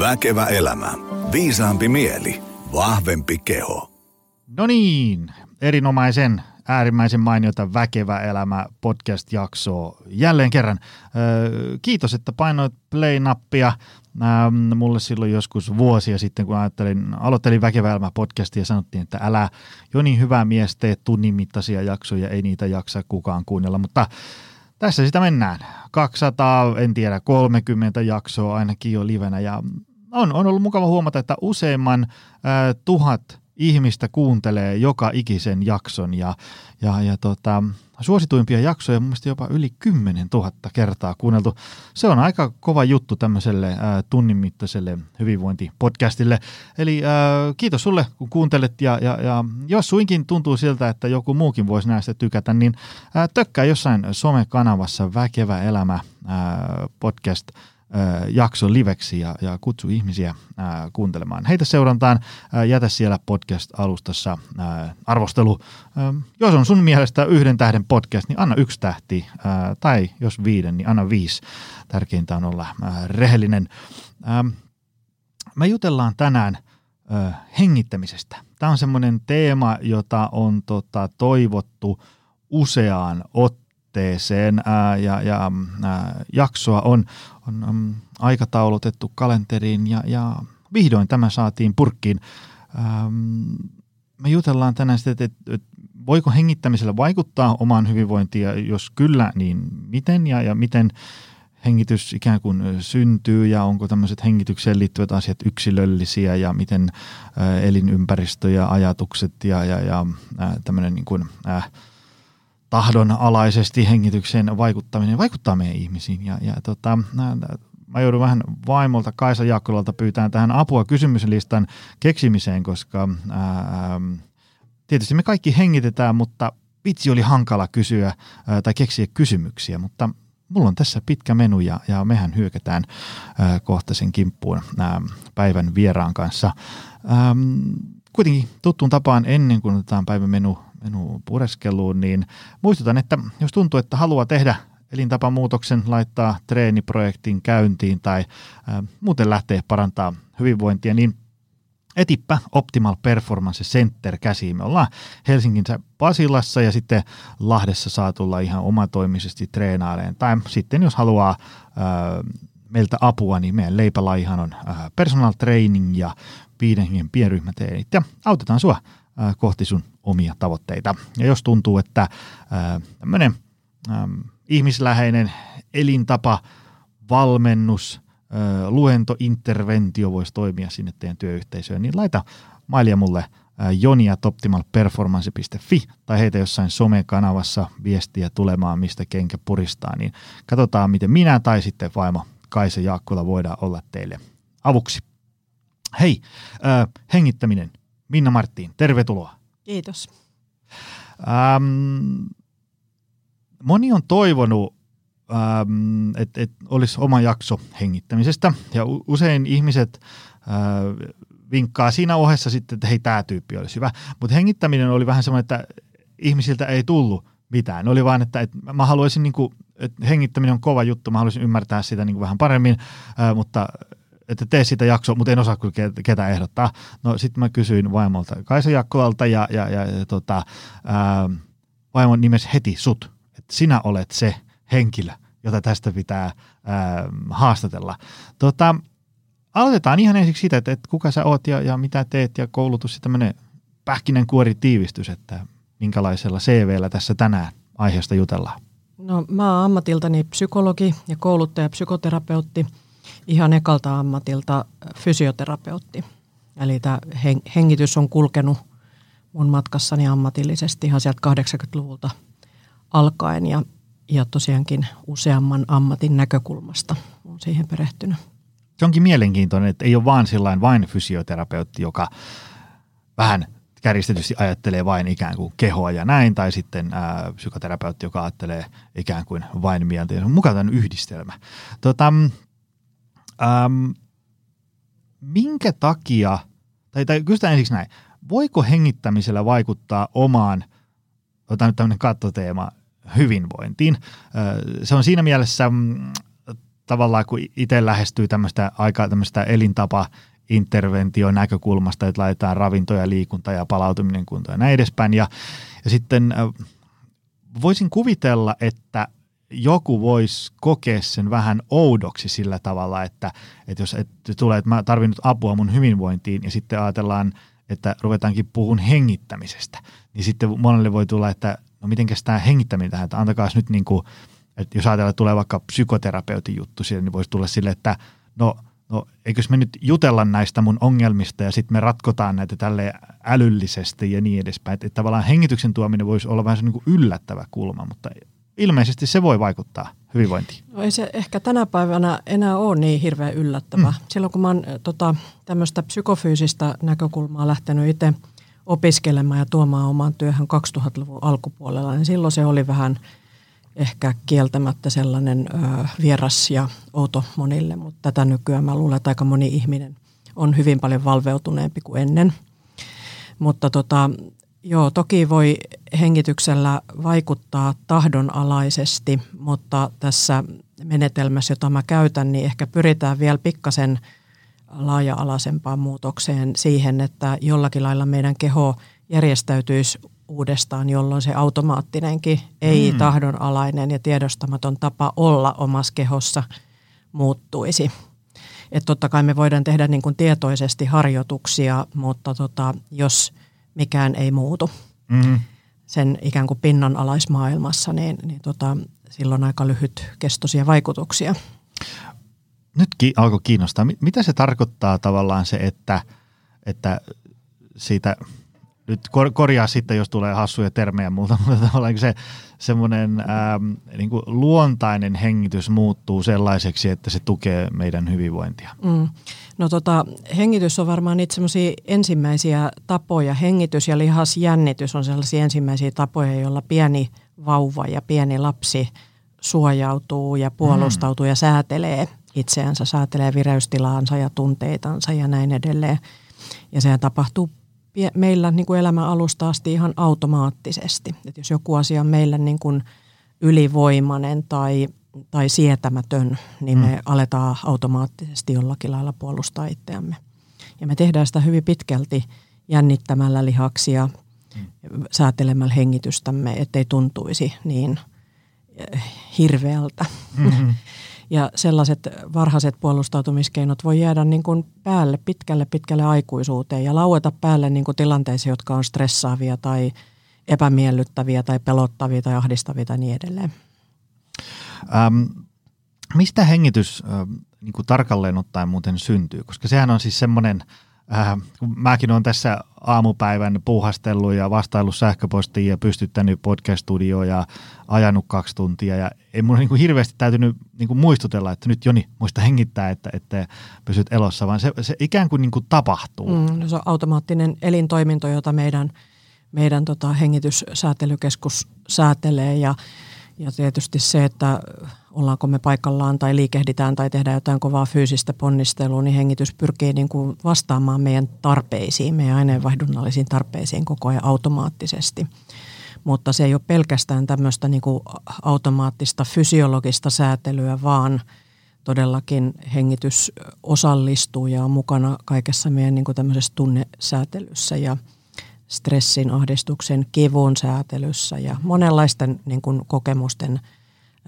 Väkevä elämä. Viisaampi mieli. Vahvempi keho. No niin, erinomaisen äärimmäisen mainiota Väkevä elämä podcast-jaksoa jälleen kerran. Öö, kiitos, että painoit play-nappia. Ähm, mulle silloin joskus vuosia sitten, kun ajattelin, aloittelin Väkevä elämä podcastia ja sanottiin, että älä jo niin hyvä mies tee tunnin mittaisia jaksoja, ei niitä jaksa kukaan kuunnella, mutta tässä sitä mennään. 200, en tiedä, 30 jaksoa ainakin jo livenä ja on, on ollut mukava huomata, että useimman äh, tuhat ihmistä kuuntelee joka ikisen jakson ja, ja, ja tota, suosituimpia jaksoja mun mielestä jopa yli 10 000 kertaa kuunneltu. Se on aika kova juttu tämmöiselle ää, tunnin mittaiselle hyvinvointipodcastille. Eli ää, kiitos sulle, kun kuuntelet ja, ja, ja jos suinkin tuntuu siltä, että joku muukin voisi näistä tykätä, niin ää, tökkää jossain somekanavassa Väkevä elämä ää, podcast – jakso liveksi ja, ja kutsu ihmisiä ää, kuuntelemaan. Heitä seurantaan, ää, jätä siellä podcast-alustassa ää, arvostelu. Ää, jos on sun mielestä yhden tähden podcast, niin anna yksi tähti, ää, tai jos viiden, niin anna viisi. Tärkeintä on olla ää, rehellinen. Ää, me jutellaan tänään ää, hengittämisestä. Tämä on semmoinen teema, jota on tota, toivottu useaan otteeseen otteeseen ää, ja, ja ää, jaksoa on, on um, aikataulutettu kalenteriin ja, ja vihdoin tämä saatiin purkkiin. Ähm, me jutellaan tänään sitä, että, että, että voiko hengittämisellä vaikuttaa omaan hyvinvointiin ja jos kyllä, niin miten ja, ja miten hengitys ikään kuin syntyy ja onko tämmöiset hengitykseen liittyvät asiat yksilöllisiä ja miten äh, elinympäristö ja ajatukset ja, ja, ja äh, tämmöinen niin kuin, äh, tahdonalaisesti hengitykseen vaikuttaminen vaikuttaa meidän ihmisiin. Ja, ja tota, mä joudun vähän vaimolta Kaisa Jaakkolalta pyytämään tähän apua kysymyslistan keksimiseen, koska ää, tietysti me kaikki hengitetään, mutta vitsi oli hankala kysyä ää, tai keksiä kysymyksiä, mutta mulla on tässä pitkä menu ja, ja mehän hyökätään ää, kohta sen kimppuun ää, päivän vieraan kanssa. Ää, kuitenkin tuttuun tapaan ennen kuin otetaan päivän menu menu pureskeluun, niin muistutan, että jos tuntuu, että haluaa tehdä elintapamuutoksen, laittaa treeniprojektin käyntiin tai ä, muuten lähtee parantaa hyvinvointia, niin etipä Optimal Performance Center käsiin. Me ollaan Helsingin Pasilassa ja sitten Lahdessa saa tulla ihan omatoimisesti treenaileen. Tai sitten jos haluaa ä, meiltä apua, niin meidän leipälaihan on ä, personal training ja viiden pienryhmäteenit ja autetaan sua kohti sun omia tavoitteita. Ja jos tuntuu, että tämmöinen ihmisläheinen elintapa, valmennus, luento, interventio voisi toimia sinne teidän työyhteisöön, niin laita mailia mulle joni.optimalperformance.fi tai heitä jossain somekanavassa viestiä tulemaan, mistä kenkä puristaa, niin katsotaan, miten minä tai sitten vaimo Kaisa Jaakkula voidaan olla teille avuksi. Hei, äh, hengittäminen. Minna Marttiin, tervetuloa. Kiitos. Ähm, moni on toivonut, ähm, että et olisi oma jakso hengittämisestä ja usein ihmiset äh, vinkkaa siinä ohessa sitten, että hei tämä tyyppi olisi hyvä. Mutta hengittäminen oli vähän semmoinen, että ihmisiltä ei tullut mitään. Oli vaan, että, että mä haluaisin, niin kuin, että hengittäminen on kova juttu, mä haluaisin ymmärtää sitä niin kuin vähän paremmin, äh, mutta että tee sitä jaksoa, mutta en osaa kyllä ketä ehdottaa. No sitten mä kysyin vaimolta Kaisa Jakkolalta ja, ja, ja, ja tota, ää, vaimon nimes heti sut, että sinä olet se henkilö, jota tästä pitää ää, haastatella. Tota, aloitetaan ihan ensiksi siitä, että, että kuka sä oot ja, ja mitä teet ja koulutus ja tämmöinen pähkinänkuori tiivistys, että minkälaisella CVllä tässä tänään aiheesta jutellaan. No mä oon ammatiltani psykologi ja kouluttaja psykoterapeutti – ihan ekalta ammatilta fysioterapeutti. Eli tämä hengitys on kulkenut mun matkassani ammatillisesti ihan sieltä 80-luvulta alkaen ja, ja tosiaankin useamman ammatin näkökulmasta on siihen perehtynyt. Se onkin mielenkiintoinen, että ei ole vaan sillain vain fysioterapeutti, joka vähän kärjistetysti ajattelee vain ikään kuin kehoa ja näin, tai sitten ää, psykoterapeutti, joka ajattelee ikään kuin vain mieltä. Mukaan yhdistelmä. Tota, Ähm, minkä takia, tai, tai kysytään ensiksi näin, voiko hengittämisellä vaikuttaa omaan, otan nyt tämmöinen kattoteema, hyvinvointiin? Se on siinä mielessä mm, tavallaan kun itse lähestyy tämmöistä aika tämmöistä elintapa interventio näkökulmasta, että laitetaan ravinto ja liikunta ja palautuminen kuntoon ja näin edespäin. Ja, ja sitten voisin kuvitella, että joku voisi kokea sen vähän oudoksi sillä tavalla, että, että jos että tulee, että mä tarvin nyt apua mun hyvinvointiin ja sitten ajatellaan, että ruvetaankin puhun hengittämisestä, niin sitten monelle voi tulla, että no mitenkäs tämä hengittäminen tähän, että antakaa nyt niin kuin, että jos ajatellaan, että tulee vaikka psykoterapeutin juttu siellä, niin voisi tulla sille, että no, no eikös me nyt jutella näistä mun ongelmista ja sitten me ratkotaan näitä tälle älyllisesti ja niin edespäin. Että, että tavallaan hengityksen tuominen voisi olla vähän se niin kuin yllättävä kulma, mutta ilmeisesti se voi vaikuttaa hyvinvointiin. No ei se ehkä tänä päivänä enää ole niin hirveän yllättävä. Mm. Silloin kun mä oon tota, tämmöistä psykofyysistä näkökulmaa lähtenyt itse opiskelemaan ja tuomaan omaan työhön 2000-luvun alkupuolella, niin silloin se oli vähän ehkä kieltämättä sellainen ö, vieras ja outo monille, mutta tätä nykyään mä luulen, että aika moni ihminen on hyvin paljon valveutuneempi kuin ennen. Mutta tota, Joo, toki voi hengityksellä vaikuttaa tahdonalaisesti, mutta tässä menetelmässä, jota mä käytän, niin ehkä pyritään vielä pikkasen laaja-alaisempaan muutokseen siihen, että jollakin lailla meidän keho järjestäytyisi uudestaan, jolloin se automaattinenkin ei mm. tahdonalainen ja tiedostamaton tapa olla omassa kehossa muuttuisi. Että totta kai me voidaan tehdä niin kuin tietoisesti harjoituksia, mutta tota, jos – mikään ei muutu. Mm-hmm. Sen ikään kuin pinnan alaismaailmassa, niin, niin tota, silloin aika lyhyt kestoisia vaikutuksia. Nytkin alkoi kiinnostaa. Mitä se tarkoittaa tavallaan se, että, että siitä – nyt kor- korjaa sitten, jos tulee hassuja termejä muuta, mutta tavallaan se semmoinen ähm, niin kuin luontainen hengitys muuttuu sellaiseksi, että se tukee meidän hyvinvointia. Mm. No tota, hengitys on varmaan niitä semmoisia ensimmäisiä tapoja. Hengitys ja lihasjännitys on sellaisia ensimmäisiä tapoja, joilla pieni vauva ja pieni lapsi suojautuu ja puolustautuu mm. ja säätelee itseänsä, säätelee vireystilaansa ja tunteitansa ja näin edelleen. Ja se tapahtuu meillä niin kuin elämän alusta asti ihan automaattisesti. Et jos joku asia on meillä niin kuin ylivoimainen tai, tai sietämätön, niin me mm. aletaan automaattisesti jollakin lailla puolustaa itseämme. Ja me tehdään sitä hyvin pitkälti jännittämällä lihaksia, mm. säätelemällä hengitystämme, ettei tuntuisi niin eh, hirveältä. Mm-hmm. Ja sellaiset varhaiset puolustautumiskeinot voi jäädä niin kuin päälle pitkälle pitkälle aikuisuuteen ja laueta päälle niin kuin tilanteisiin, jotka on stressaavia tai epämiellyttäviä tai pelottavia tai ahdistavia tai niin edelleen. Ähm, mistä hengitys äh, niin kuin tarkalleen ottaen muuten syntyy? Koska sehän on siis semmoinen – äh, kun mäkin olen tässä aamupäivän puuhastellut ja vastaillut sähköpostiin ja pystyttänyt podcast-studioon ja ajanut kaksi tuntia ja ei mun niin kuin hirveästi täytynyt niin kuin muistutella, että nyt Joni muista hengittää, että, että pysyt elossa, vaan se, se ikään kuin, niin kuin tapahtuu. Mm, no se on automaattinen elintoiminto, jota meidän, meidän tota hengityssäätelykeskus säätelee ja ja tietysti se, että ollaanko me paikallaan tai liikehditään tai tehdään jotain kovaa fyysistä ponnistelua, niin hengitys pyrkii niin kuin vastaamaan meidän tarpeisiin, meidän aineenvaihdunnallisiin tarpeisiin koko ajan automaattisesti. Mutta se ei ole pelkästään tämmöistä niin kuin automaattista fysiologista säätelyä, vaan todellakin hengitys osallistuu ja on mukana kaikessa meidän niin kuin tämmöisessä tunnesäätelyssä ja – stressin, ahdistuksen, kivun säätelyssä ja monenlaisten niin kuin, kokemusten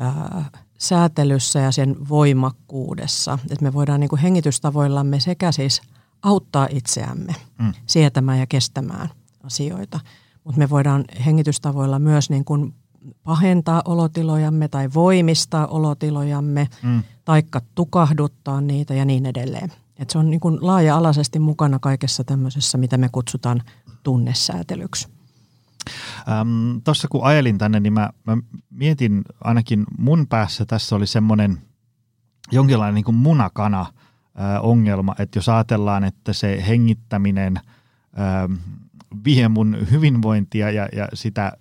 ää, säätelyssä ja sen voimakkuudessa. Että me voidaan niin kuin hengitystavoillamme sekä siis auttaa itseämme mm. sietämään ja kestämään asioita, mutta me voidaan hengitystavoilla myös niin kuin pahentaa olotilojamme tai voimistaa olotilojamme, mm. taikka tukahduttaa niitä ja niin edelleen. Et se on niin kuin laaja-alaisesti mukana kaikessa tämmöisessä, mitä me kutsutaan tunnesäätelyksi. Ähm, Tuossa kun ajelin tänne, niin mä, mä mietin ainakin mun päässä tässä oli semmoinen jonkinlainen niin kuin munakana äh, ongelma, että jos ajatellaan, että se hengittäminen äh, vie mun hyvinvointia ja, ja sitä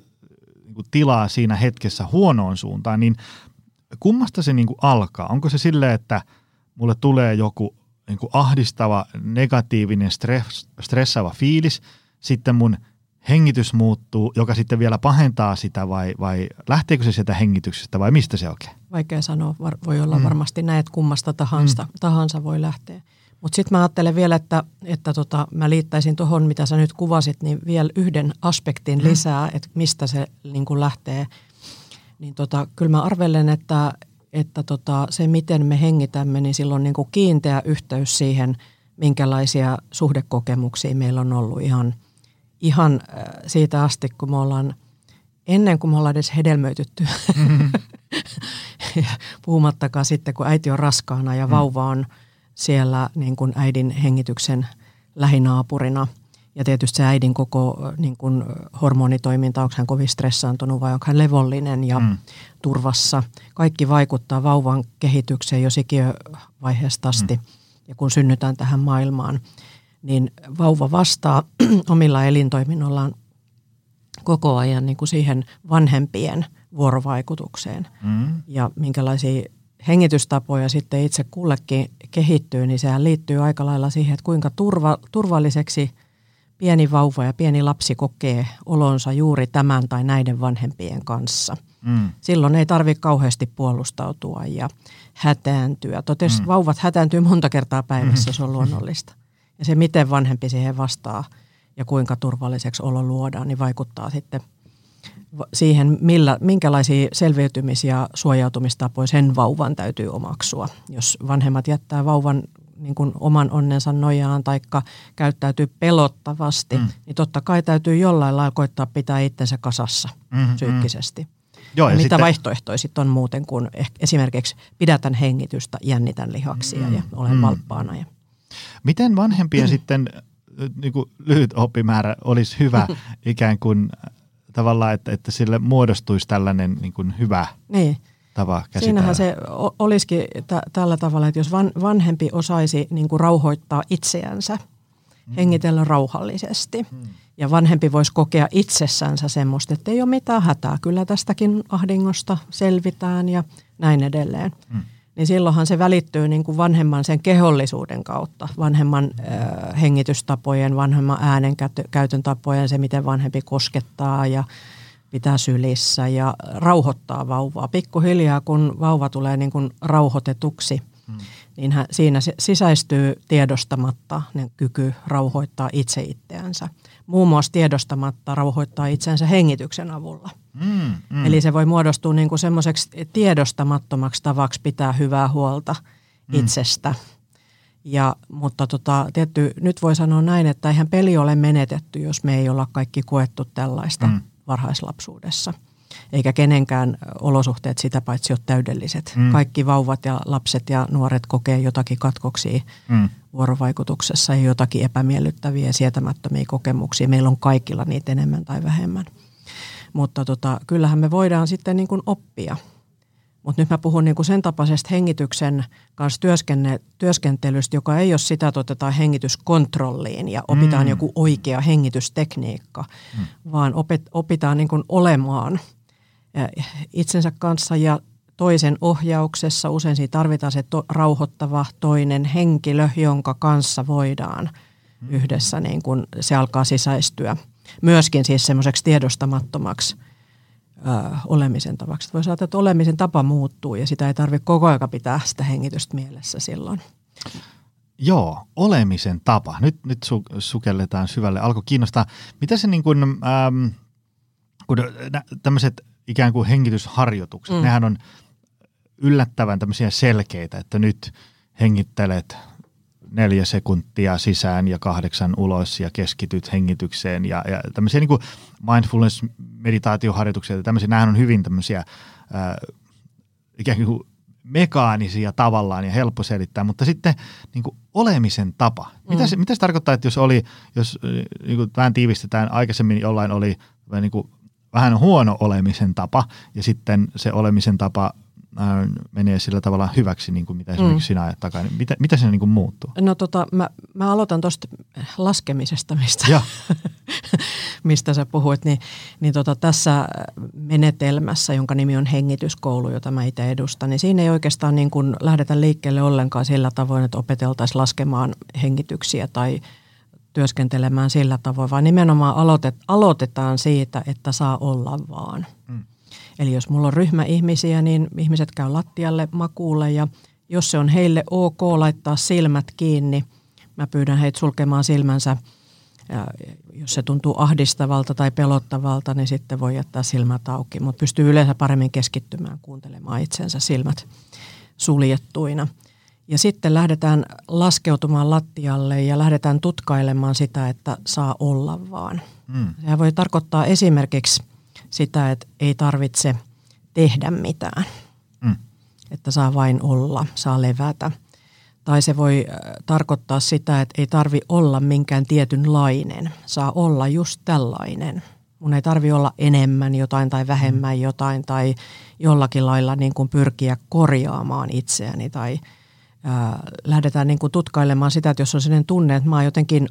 niin kuin tilaa siinä hetkessä huonoon suuntaan, niin kummasta se niin kuin alkaa? Onko se silleen, että mulle tulee joku niin kuin ahdistava, negatiivinen, stress, stressaava fiilis – sitten mun hengitys muuttuu, joka sitten vielä pahentaa sitä vai, vai lähteekö se sieltä hengityksestä vai mistä se oikein? Vaikea sanoa, voi olla mm. varmasti näet kummasta tahansa, mm. tahansa voi lähteä. Mutta sitten mä ajattelen vielä, että, että tota, mä liittäisin tuohon, mitä sä nyt kuvasit, niin vielä yhden aspektin mm. lisää, että mistä se niin kuin lähtee. Niin tota, kyllä mä arvelen, että, että tota, se miten me hengitämme, niin silloin niin kiinteä yhteys siihen, minkälaisia suhdekokemuksia meillä on ollut ihan, ihan äh, siitä asti, kun me ollaan, ennen kuin me ollaan edes hedelmöitytty. Mm-hmm. Puhumattakaan sitten, kun äiti on raskaana ja mm. vauva on – siellä niin kuin äidin hengityksen lähinaapurina. Ja tietysti se äidin koko niin kuin hormonitoiminta, onko hän kovin stressaantunut vai onko hän levollinen ja mm. turvassa. Kaikki vaikuttaa vauvan kehitykseen jo sikiövaiheesta asti. Mm. Ja kun synnytään tähän maailmaan, niin vauva vastaa omilla elintoiminnollaan koko ajan niin kuin siihen vanhempien vuorovaikutukseen. Mm. Ja minkälaisia hengitystapoja sitten itse kullekin kehittyy, niin sehän liittyy aika lailla siihen, että kuinka turva, turvalliseksi pieni vauva ja pieni lapsi kokee olonsa juuri tämän tai näiden vanhempien kanssa. Mm. Silloin ei tarvitse kauheasti puolustautua ja hätääntyä. Totesi, mm. vauvat hätääntyy monta kertaa päivässä, mm. se on luonnollista. Ja se, miten vanhempi siihen vastaa ja kuinka turvalliseksi olo luodaan, niin vaikuttaa sitten – siihen, millä, minkälaisia selviytymis- ja suojautumistapoja sen vauvan täytyy omaksua. Jos vanhemmat jättää vauvan niin kuin oman onnensa nojaan tai käyttäytyy pelottavasti, mm. niin totta kai täytyy jollain lailla koittaa pitää itsensä kasassa mm-hmm. psyykkisesti. Joo, ja, ja mitä sitten... vaihtoehtoja sitten on muuten kuin esimerkiksi pidätän hengitystä, jännitän lihaksia mm, ja olen mm. valppaana. Ja... Miten vanhempien sitten niin kuin lyhyt oppimäärä olisi hyvä ikään kuin tavallaan, että, että sille muodostuisi tällainen niin kuin hyvä niin. tapa käsitellä. Siinähän se olisikin t- tällä tavalla, että jos van, vanhempi osaisi niin kuin rauhoittaa itseänsä, mm. hengitellä rauhallisesti. Mm. Ja vanhempi voisi kokea itsessänsä semmoista, että ei ole mitään hätää, kyllä tästäkin ahdingosta selvitään ja näin edelleen. Mm niin silloinhan se välittyy niin kuin vanhemman sen kehollisuuden kautta, vanhemman äh, hengitystapojen, vanhemman äänen käytön tapojen, se miten vanhempi koskettaa ja pitää sylissä ja rauhoittaa vauvaa. Pikkuhiljaa, kun vauva tulee niin kuin rauhoitetuksi, hmm. niin hän, siinä sisäistyy tiedostamatta niin kyky rauhoittaa itse itseänsä. Muun muassa tiedostamatta rauhoittaa itsensä hengityksen avulla – Mm, mm. Eli se voi muodostua niin kuin semmoiseksi tiedostamattomaksi tavaksi pitää hyvää huolta mm. itsestä. Ja, mutta tota, tietty, nyt voi sanoa näin, että eihän peli ole menetetty, jos me ei olla kaikki koettu tällaista mm. varhaislapsuudessa. Eikä kenenkään olosuhteet sitä paitsi ole täydelliset. Mm. Kaikki vauvat ja lapset ja nuoret kokee jotakin katkoksia mm. vuorovaikutuksessa ja jotakin epämiellyttäviä ja sietämättömiä kokemuksia. Meillä on kaikilla niitä enemmän tai vähemmän. Mutta tota, kyllähän me voidaan sitten niin kuin oppia. Mutta nyt mä puhun niin kuin sen tapaisesta hengityksen kanssa työskentelystä, joka ei ole sitä, että otetaan hengityskontrolliin ja opitaan mm. joku oikea hengitystekniikka, mm. vaan opet, opitaan niin kuin olemaan itsensä kanssa ja toisen ohjauksessa. Usein siinä tarvitaan se to, rauhoittava toinen henkilö, jonka kanssa voidaan mm. yhdessä, niin kuin se alkaa sisäistyä – myöskin siis semmoiseksi tiedostamattomaksi ö, olemisen tavaksi. Voisi ajatella, että olemisen tapa muuttuu ja sitä ei tarvitse koko ajan pitää sitä hengitystä mielessä silloin. Joo, olemisen tapa. Nyt, nyt su, sukelletaan syvälle. Alkoi kiinnostaa. Mitä se niin kuin, ähm, kun tämmöiset ikään kuin hengitysharjoitukset, mm. nehän on yllättävän tämmöisiä selkeitä, että nyt hengittelet neljä sekuntia sisään ja kahdeksan ulos ja keskityt hengitykseen ja, ja tämmöisiä niin kuin mindfulness-meditaatioharjoituksia tämmöisiä, nämähän on hyvin tämmöisiä ää, ikään kuin mekaanisia tavallaan ja helppo selittää, mutta sitten niin kuin olemisen tapa. Mitä, mm. se, mitä se tarkoittaa, että jos oli, jos niin kuin vähän tiivistetään, aikaisemmin jollain oli niin kuin vähän huono olemisen tapa ja sitten se olemisen tapa äh, menee sillä tavalla hyväksi, niin kuin mitä esimerkiksi mm. sinä ajat takaa, niin mitä, mitä se niin kuin muuttuu? No tota, mä, mä aloitan tuosta laskemisesta, mistä, mistä sä puhuit, niin, niin tota, tässä menetelmässä, jonka nimi on hengityskoulu, jota mä itse edustan, niin siinä ei oikeastaan niin kuin lähdetä liikkeelle ollenkaan sillä tavoin, että opeteltaisiin laskemaan hengityksiä tai työskentelemään sillä tavoin, vaan nimenomaan aloitet, aloitetaan siitä, että saa olla vaan. Mm. Eli jos mulla on ryhmä ihmisiä, niin ihmiset käy lattialle makuulle ja jos se on heille ok laittaa silmät kiinni, mä pyydän heitä sulkemaan silmänsä. Ja jos se tuntuu ahdistavalta tai pelottavalta, niin sitten voi jättää silmät auki, mutta pystyy yleensä paremmin keskittymään kuuntelemaan itsensä silmät suljettuina – ja sitten lähdetään laskeutumaan lattialle ja lähdetään tutkailemaan sitä, että saa olla vaan. Mm. Se voi tarkoittaa esimerkiksi sitä, että ei tarvitse tehdä mitään. Mm. Että saa vain olla, saa levätä. Tai se voi äh, tarkoittaa sitä, että ei tarvi olla minkään tietynlainen. Saa olla just tällainen. Mun ei tarvi olla enemmän jotain tai vähemmän mm. jotain tai jollakin lailla niin kuin pyrkiä korjaamaan itseäni tai – lähdetään niin kuin tutkailemaan sitä, että jos on sellainen tunne, että mä oon jotenkin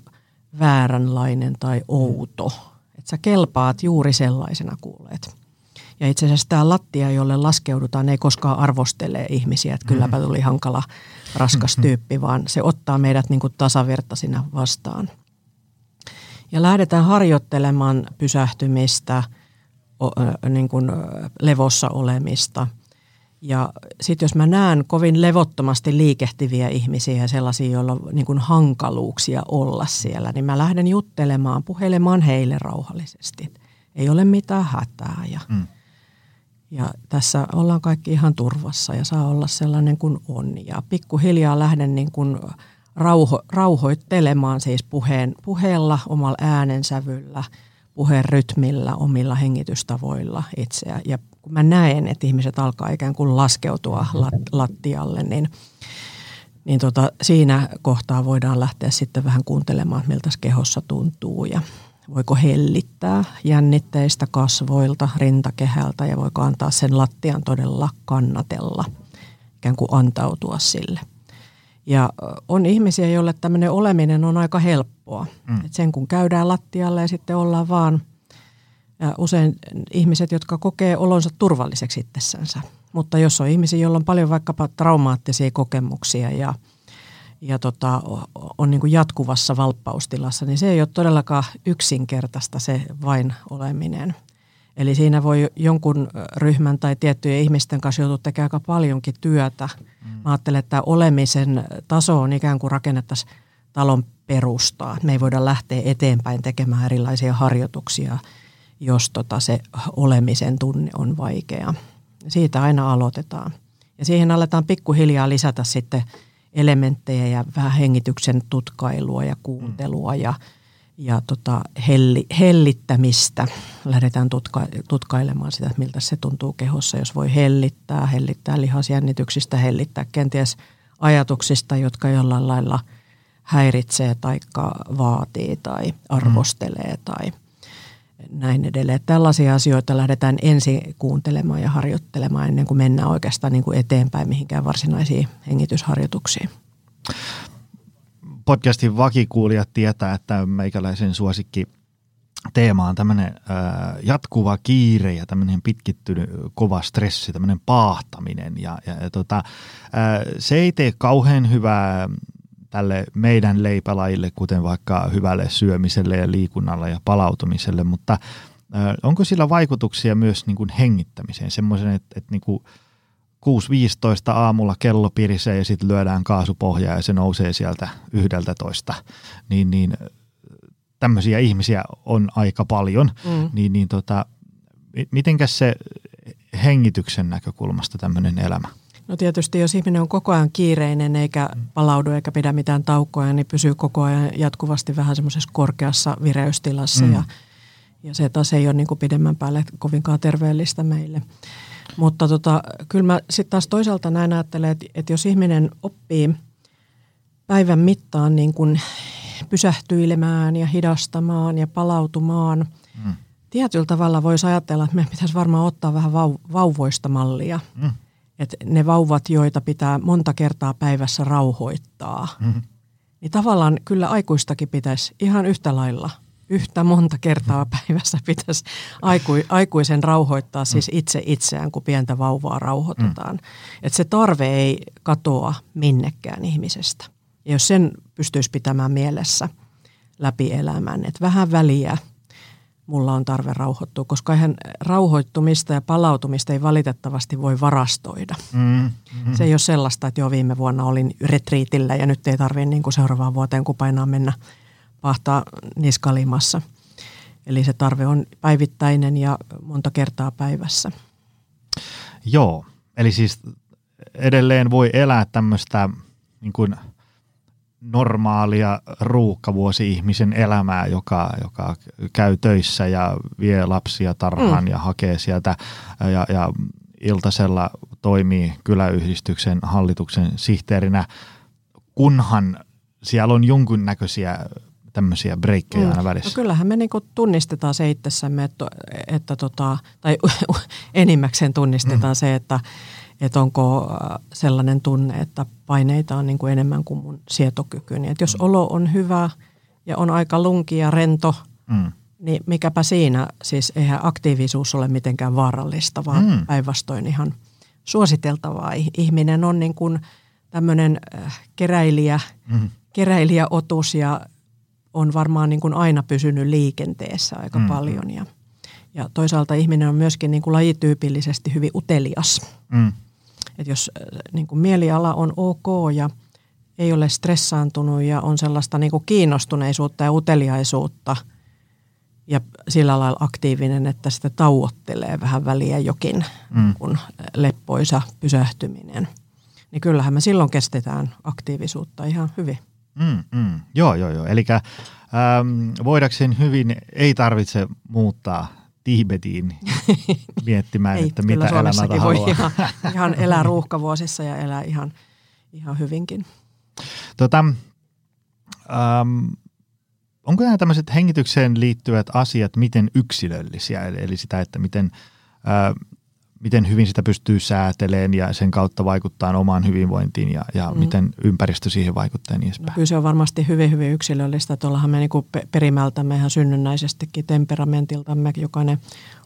vääränlainen tai outo, että sä kelpaat juuri sellaisena kuulet. Ja itse asiassa tämä lattia, jolle laskeudutaan, ei koskaan arvostele ihmisiä, että kylläpä mm. tuli hankala, raskas mm-hmm. tyyppi, vaan se ottaa meidät niin kuin tasavertaisina vastaan. Ja lähdetään harjoittelemaan pysähtymistä, niin kuin levossa olemista – ja sitten jos mä näen kovin levottomasti liikehtiviä ihmisiä ja sellaisia, joilla on niin kuin hankaluuksia olla siellä, niin mä lähden juttelemaan, puhelemaan heille rauhallisesti. Ei ole mitään hätää ja, mm. ja tässä ollaan kaikki ihan turvassa ja saa olla sellainen kuin on. Ja pikkuhiljaa lähden niin kuin rauho, rauhoittelemaan siis puheen, puheella, omalla äänensävyllä, puheen rytmillä, omilla hengitystavoilla itseä ja kun mä näen, että ihmiset alkaa ikään kuin laskeutua lat- lattialle, niin, niin tota, siinä kohtaa voidaan lähteä sitten vähän kuuntelemaan, miltä kehossa tuntuu ja voiko hellittää jännitteistä kasvoilta, rintakehältä ja voiko antaa sen lattian todella kannatella, ikään kuin antautua sille. Ja on ihmisiä, joille tämmöinen oleminen on aika helppoa. Mm. Et sen kun käydään lattialle ja sitten ollaan vaan – ja usein ihmiset, jotka kokee olonsa turvalliseksi itsessänsä. Mutta jos on ihmisiä, joilla on paljon vaikkapa traumaattisia kokemuksia ja, ja tota, on niin kuin jatkuvassa valppaustilassa, niin se ei ole todellakaan yksinkertaista se vain oleminen. Eli siinä voi jonkun ryhmän tai tiettyjen ihmisten kanssa joutua tekemään aika paljonkin työtä. Mm. Mä ajattelen, että olemisen taso on ikään kuin rakennettaisiin talon perustaa. Me ei voida lähteä eteenpäin tekemään erilaisia harjoituksia – jos tota se olemisen tunne on vaikea. Siitä aina aloitetaan. Ja siihen aletaan pikkuhiljaa lisätä sitten elementtejä ja vähän hengityksen tutkailua ja kuuntelua ja, ja tota helli, hellittämistä. Lähdetään tutka, tutkailemaan sitä, että miltä se tuntuu kehossa, jos voi hellittää, hellittää lihasjännityksistä, hellittää kenties ajatuksista, jotka jollain lailla häiritsee tai vaatii tai arvostelee tai – näin edelleen. Tällaisia asioita lähdetään ensin kuuntelemaan ja harjoittelemaan ennen kuin mennään oikeastaan niin kuin eteenpäin mihinkään varsinaisiin hengitysharjoituksiin. Podcastin vakikuulijat tietää, että meikäläisen suosikki teema on tämmöinen jatkuva kiire ja tämmöinen pitkittynyt kova stressi, tämmöinen paahtaminen. Ja, ja, ja tota, se ei tee kauhean hyvää tälle meidän leipälajille, kuten vaikka hyvälle syömiselle ja liikunnalle ja palautumiselle, mutta onko sillä vaikutuksia myös niin kuin hengittämiseen, semmoisen, että, että niin kuin 6.15 aamulla kello pirisee ja sitten lyödään kaasupohjaa ja se nousee sieltä yhdeltä toista, niin, niin tämmöisiä ihmisiä on aika paljon, mm. niin, niin tota, mitenkäs se hengityksen näkökulmasta tämmöinen elämä? No tietysti, jos ihminen on koko ajan kiireinen eikä palaudu eikä pidä mitään taukoja, niin pysyy koko ajan jatkuvasti vähän semmoisessa korkeassa vireystilassa mm. ja, ja se taas ei ole niin kuin pidemmän päälle kovinkaan terveellistä meille. Mutta tota, kyllä mä sitten taas toisaalta näin ajattelen, että, että jos ihminen oppii päivän mittaan niin kuin pysähtyilemään ja hidastamaan ja palautumaan, mm. tietyllä tavalla voisi ajatella, että meidän pitäisi varmaan ottaa vähän vau- vauvoista mallia. Mm että ne vauvat, joita pitää monta kertaa päivässä rauhoittaa, mm-hmm. niin tavallaan kyllä aikuistakin pitäisi ihan yhtä lailla, yhtä monta kertaa päivässä pitäisi aiku, aikuisen rauhoittaa siis mm. itse itseään, kun pientä vauvaa rauhoitetaan. Mm. Että se tarve ei katoa minnekään ihmisestä. Ja jos sen pystyisi pitämään mielessä, läpi elämän. Että vähän väliä mulla on tarve rauhoittua, koska eihän rauhoittumista ja palautumista ei valitettavasti voi varastoida. Mm, mm. Se ei ole sellaista, että jo viime vuonna olin retriitillä ja nyt ei tarvitse niin seuraavaan vuoteen, kun painaa mennä pahtaa niskalimassa. Eli se tarve on päivittäinen ja monta kertaa päivässä. Joo, eli siis edelleen voi elää tämmöistä niin kuin – normaalia ruuhkavuosi-ihmisen elämää, joka, joka käy töissä ja vie lapsia tarhaan mm. ja hakee sieltä ja, ja iltasella toimii kyläyhdistyksen hallituksen sihteerinä, kunhan siellä on jonkunnäköisiä tämmöisiä breikkejä mm. aina välissä. No kyllähän me niinku tunnistetaan se itsessämme, että, että tota, tai enimmäkseen tunnistetaan mm. se, että että onko äh, sellainen tunne, että paineita on niin kuin enemmän kuin mun sietokyky. Niin että jos mm. olo on hyvä ja on aika lunki ja rento, mm. niin mikäpä siinä, siis eihän aktiivisuus ole mitenkään vaarallista, vaan mm. päinvastoin ihan suositeltavaa. Ihminen on niin kuin tämmöinen äh, keräilijä, mm. keräilijäotus ja on varmaan niin kuin aina pysynyt liikenteessä aika mm. paljon ja ja toisaalta ihminen on myöskin niin kuin lajityypillisesti hyvin utelias. Mm. Että jos äh, niin kuin mieliala on ok ja ei ole stressaantunut ja on sellaista niin kuin kiinnostuneisuutta ja uteliaisuutta ja sillä lailla aktiivinen, että sitä tauottelee vähän väliä jokin mm. kun leppoisa pysähtyminen. Niin kyllähän me silloin kestetään aktiivisuutta ihan hyvin. Mm, mm. Joo, joo, joo. Eli ähm, voidakseen hyvin ei tarvitse muuttaa Tiibetiin miettimään, Ei, että mitä elämältä voi ihan, ihan elää ruuhkavuosissa ja elää ihan, ihan hyvinkin. Tota, ähm, onko nämä tämmöiset hengitykseen liittyvät asiat miten yksilöllisiä, eli, eli sitä, että miten äh, miten hyvin sitä pystyy säätelemään ja sen kautta vaikuttaa omaan hyvinvointiin ja, ja mm. miten ympäristö siihen vaikuttaa niin edespäin. No, kyllä se on varmasti hyvin, hyvin yksilöllistä. Tuollahan me niin perimältämme ihan synnynnäisestikin temperamentiltamme jokainen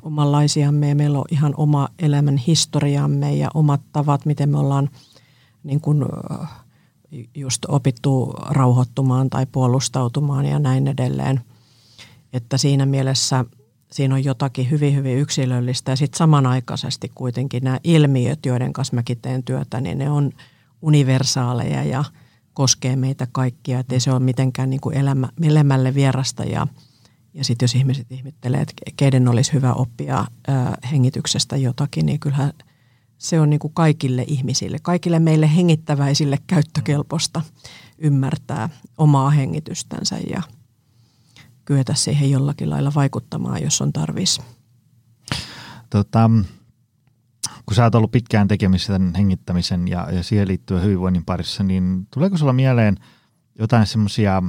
omanlaisiamme ja meillä on ihan oma elämän historiamme ja omat tavat, miten me ollaan niin kuin, just opittu rauhoittumaan tai puolustautumaan ja näin edelleen. Että siinä mielessä – siinä on jotakin hyvin, hyvin yksilöllistä. Ja sitten samanaikaisesti kuitenkin nämä ilmiöt, joiden kanssa mäkin teen työtä, niin ne on universaaleja ja koskee meitä kaikkia, ettei se ole mitenkään niin kuin elämä, elämälle vierasta. Ja, ja sitten jos ihmiset ihmettelee, että keiden olisi hyvä oppia ää, hengityksestä jotakin, niin kyllähän se on niin kuin kaikille ihmisille, kaikille meille hengittäväisille käyttökelpoista ymmärtää omaa hengitystänsä ja – kyetä siihen jollakin lailla vaikuttamaan, jos on tarvis. Tota, kun sä oot ollut pitkään tekemisissä tämän hengittämisen ja, ja siihen liittyen hyvinvoinnin parissa, niin tuleeko sulla mieleen jotain semmoisia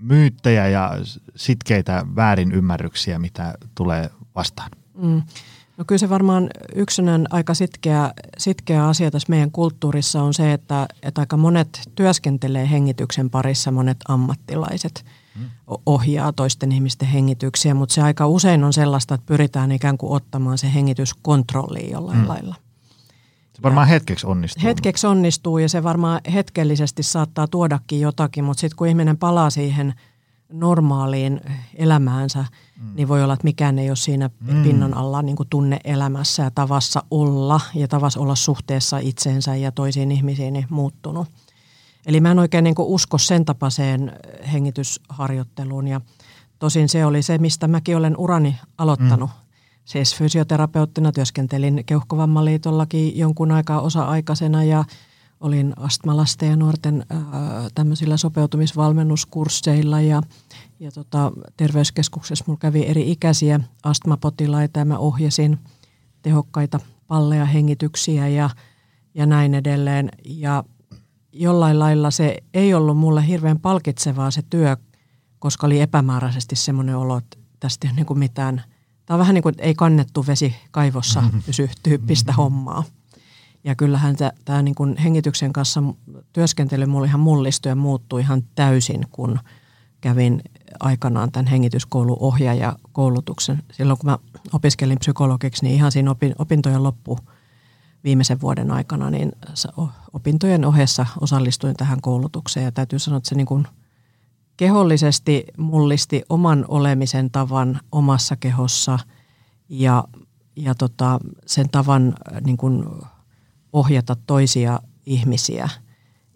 myyttejä ja sitkeitä väärinymmärryksiä, mitä tulee vastaan? Mm. No kyllä se varmaan yksinään aika sitkeä, sitkeä asia tässä meidän kulttuurissa on se, että, että aika monet työskentelee hengityksen parissa, monet ammattilaiset mm. ohjaa toisten ihmisten hengityksiä, mutta se aika usein on sellaista, että pyritään ikään kuin ottamaan se hengitys kontrolliin jollain mm. lailla. Se varmaan ja hetkeksi onnistuu. Hetkeksi onnistuu ja se varmaan hetkellisesti saattaa tuodakin jotakin, mutta sitten kun ihminen palaa siihen – normaaliin elämäänsä, mm. niin voi olla, että mikään ei ole siinä mm. pinnan alla niin kuin tunne-elämässä ja tavassa olla ja tavassa olla suhteessa itseensä ja toisiin ihmisiin niin muuttunut. Eli mä en oikein niin kuin usko sen tapaiseen hengitysharjoitteluun ja tosin se oli se, mistä mäkin olen urani aloittanut. Mm. Siis fysioterapeuttina työskentelin Keuhkovammaliitollakin jonkun aikaa osa-aikaisena ja – olin astmalasten ja nuorten ää, tämmöisillä sopeutumisvalmennuskursseilla ja, ja tota, terveyskeskuksessa mulla kävi eri ikäisiä astmapotilaita ja mä ohjasin tehokkaita palleja hengityksiä ja, ja näin edelleen. Ja jollain lailla se ei ollut mulle hirveän palkitsevaa se työ, koska oli epämääräisesti semmoinen olo, että tästä ei ole niin kuin mitään. Tämä on vähän niin kuin, että ei kannettu vesi kaivossa pysy tyyppistä hommaa. Ja kyllähän tämä niin kuin hengityksen kanssa työskentely mulle ihan mullistui ja muuttui ihan täysin, kun kävin aikanaan tämän hengityskoulun ohjaajakoulutuksen. Silloin kun mä opiskelin psykologiksi, niin ihan siinä opintojen loppu viimeisen vuoden aikana, niin opintojen ohessa osallistuin tähän koulutukseen. Ja täytyy sanoa, että se niin kuin kehollisesti mullisti oman olemisen tavan omassa kehossa ja, ja tota, sen tavan äh, niin kuin ohjata toisia ihmisiä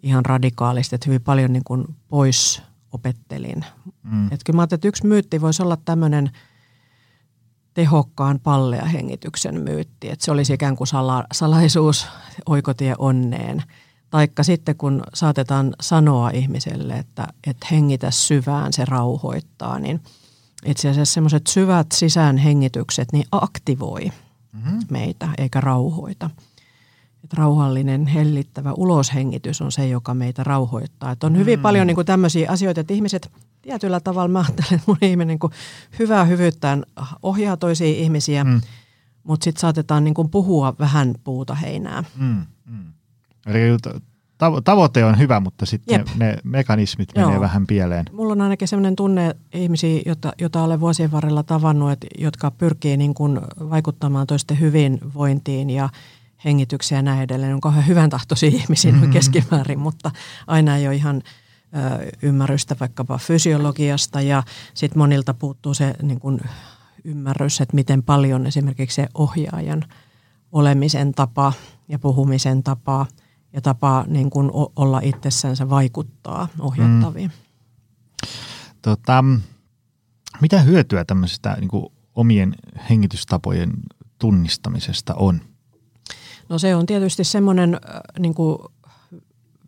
ihan radikaalisti, että hyvin paljon niin kuin pois opettelin. Mm. Että kyllä mä että yksi myytti voisi olla tämmöinen tehokkaan pallea hengityksen myytti, että se olisi ikään kuin sala, salaisuus oikotie onneen – Taikka sitten kun saatetaan sanoa ihmiselle, että, että hengitä syvään, se rauhoittaa, niin itse asiassa semmoiset syvät sisäänhengitykset niin aktivoi mm-hmm. meitä eikä rauhoita. Et rauhallinen, hellittävä uloshengitys on se, joka meitä rauhoittaa. Et on hyvin mm. paljon niin kuin tämmöisiä asioita, että ihmiset tietyllä tavalla, mä ajattelen, että mun ihminen niin kuin hyvää hyvyyttään ohjaa toisia ihmisiä, mm. mutta sitten saatetaan niin kuin puhua vähän puuta heinää. Mm. Mm. Eli tavoite on hyvä, mutta sitten ne, ne mekanismit Joo. menee vähän pieleen. Mulla on ainakin sellainen tunne ihmisiä, jota, jota olen vuosien varrella tavannut, että, jotka pyrkii niin kuin vaikuttamaan toisten hyvinvointiin ja hengityksiä ja näin edelleen. On kauhean hyvän tahtoisia ihmisiä mm-hmm. keskimäärin, mutta aina ei ole ihan ö, ymmärrystä vaikkapa fysiologiasta ja sitten monilta puuttuu se niin kuin ymmärrys, että miten paljon esimerkiksi se ohjaajan olemisen tapa ja puhumisen tapa – ja tapa niin kuin olla itsessänsä vaikuttaa ohjattaviin. Mm. Tota, mitä hyötyä tämmöisestä niin omien hengitystapojen tunnistamisesta on? No se on tietysti semmoinen niin kuin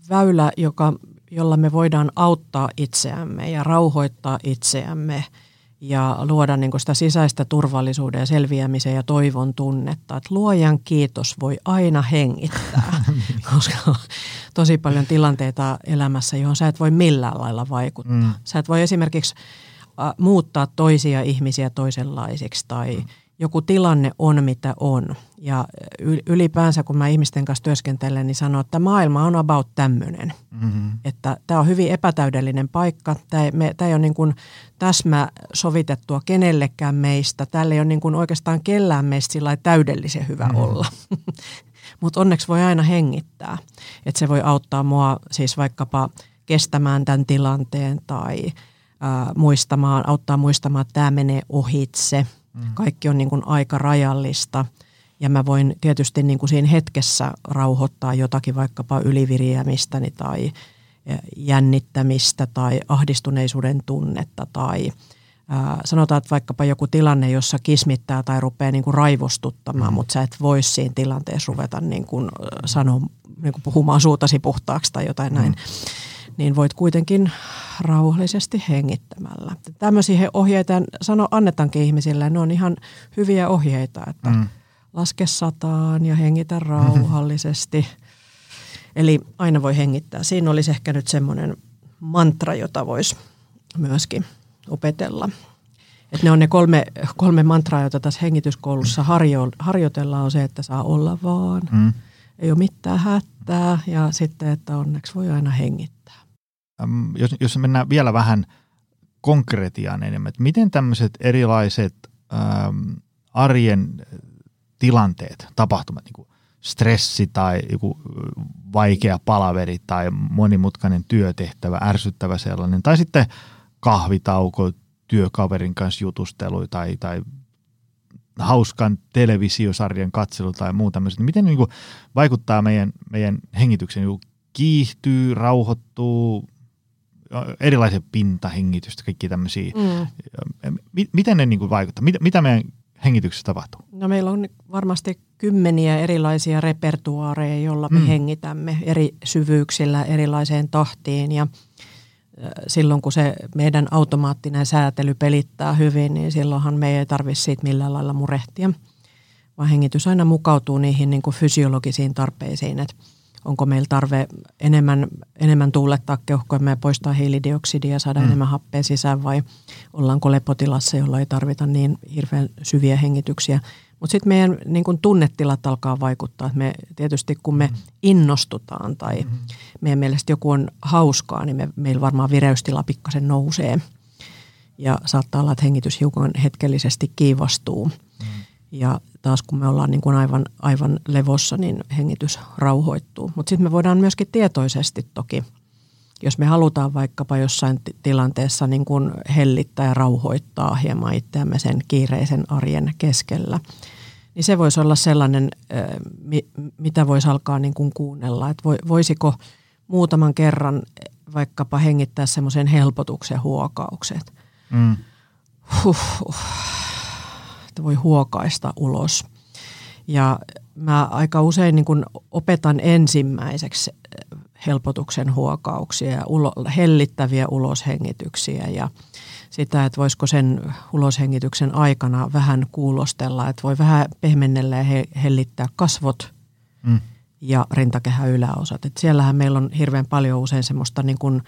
väylä, joka, jolla me voidaan auttaa itseämme ja rauhoittaa itseämme – ja luoda niin sitä sisäistä turvallisuuden ja selviämisen ja toivon tunnetta. Että luojan kiitos voi aina hengittää, niin. koska on tosi paljon tilanteita elämässä, johon sä et voi millään lailla vaikuttaa. Mm. Sä et voi esimerkiksi muuttaa toisia ihmisiä toisenlaisiksi tai mm joku tilanne on mitä on. Ja ylipäänsä kun mä ihmisten kanssa työskentelen, niin sanon, että maailma on about tämmöinen. Mm-hmm. Että tämä on hyvin epätäydellinen paikka. Tämä ei, me, tämä ei ole niin kuin täsmä sovitettua kenellekään meistä. Täällä ei ole niin kuin oikeastaan kellään meistä sillä täydellisen hyvä mm-hmm. olla. Mutta onneksi voi aina hengittää. Että se voi auttaa mua siis vaikkapa kestämään tämän tilanteen tai äh, muistamaan, auttaa muistamaan, että tämä menee ohitse – Mm. Kaikki on niin kuin aika rajallista ja mä voin tietysti niin kuin siinä hetkessä rauhoittaa jotakin vaikkapa yliviriämistäni tai e, jännittämistä tai ahdistuneisuuden tunnetta tai ää, sanotaan, että vaikkapa joku tilanne, jossa kismittää tai rupeaa niin kuin raivostuttamaan, mm. mutta sä et voi siinä tilanteessa ruveta niin kuin, sanoa, niin kuin puhumaan suutasi puhtaaksi tai jotain mm. näin niin voit kuitenkin rauhallisesti hengittämällä. Tämmöisiä ohjeita sano, annetaankin ihmisille, ne on ihan hyviä ohjeita, että mm. laske sataan ja hengitä rauhallisesti. Eli aina voi hengittää. Siinä olisi ehkä nyt semmoinen mantra, jota voisi myöskin opetella. Et ne on ne kolme, kolme mantraa, joita tässä hengityskoulussa harjo, harjoitellaan, on se, että saa olla vaan, mm. ei ole mitään hätää ja sitten, että onneksi voi aina hengittää jos, jos mennään vielä vähän konkretiaan enemmän, että miten tämmöiset erilaiset äm, arjen tilanteet, tapahtumat, niin kuin stressi tai joku vaikea palaveri tai monimutkainen työtehtävä, ärsyttävä sellainen, tai sitten kahvitauko, työkaverin kanssa jutustelu tai, tai hauskan televisiosarjan katselu tai muu tämmöistä, niin miten niin kuin vaikuttaa meidän, meidän hengitykseen, niin kiihtyy, rauhoittuu, erilaisia pintahengitystä, kaikki tämmöisiä. Mm. Miten ne niin kuin vaikuttaa? Mitä, mitä meidän hengityksessä tapahtuu? No meillä on varmasti kymmeniä erilaisia repertuaareja, joilla me mm. hengitämme eri syvyyksillä erilaiseen tahtiin ja silloin kun se meidän automaattinen säätely pelittää hyvin, niin silloinhan me ei tarvitse siitä millään lailla murehtia, vaan hengitys aina mukautuu niihin niin kuin fysiologisiin tarpeisiin, että onko meillä tarve enemmän, enemmän tuulettaa keuhkoimme ja poistaa hiilidioksidia ja saada mm. enemmän happea sisään vai ollaanko lepotilassa, jolla ei tarvita niin hirveän syviä hengityksiä. Mutta sitten meidän niin kun tunnetilat alkaa vaikuttaa. Me, tietysti kun me mm. innostutaan tai mm. meidän mielestä joku on hauskaa, niin me, meillä varmaan vireystila pikkasen nousee. Ja saattaa olla, että hengitys hiukan hetkellisesti kiivastuu. Mm. Ja taas kun me ollaan niin kuin aivan, aivan levossa, niin hengitys rauhoittuu. Mutta sitten me voidaan myöskin tietoisesti toki jos me halutaan vaikkapa jossain tilanteessa niin kuin hellittää ja rauhoittaa hieman itseämme sen kiireisen arjen keskellä, niin se voisi olla sellainen, mitä voisi alkaa niin kuin kuunnella, että voisiko muutaman kerran vaikkapa hengittää semmoisen helpotuksen huokaukset. Mm. Huh, huh. Että voi huokaista ulos. Ja mä aika usein niin kun opetan ensimmäiseksi helpotuksen huokauksia ja ulo, hellittäviä uloshengityksiä ja sitä, että voisiko sen uloshengityksen aikana vähän kuulostella, että voi vähän pehmennellä ja hellittää kasvot mm. ja rintakehän yläosat. Et siellähän meillä on hirveän paljon usein semmoista niin kuin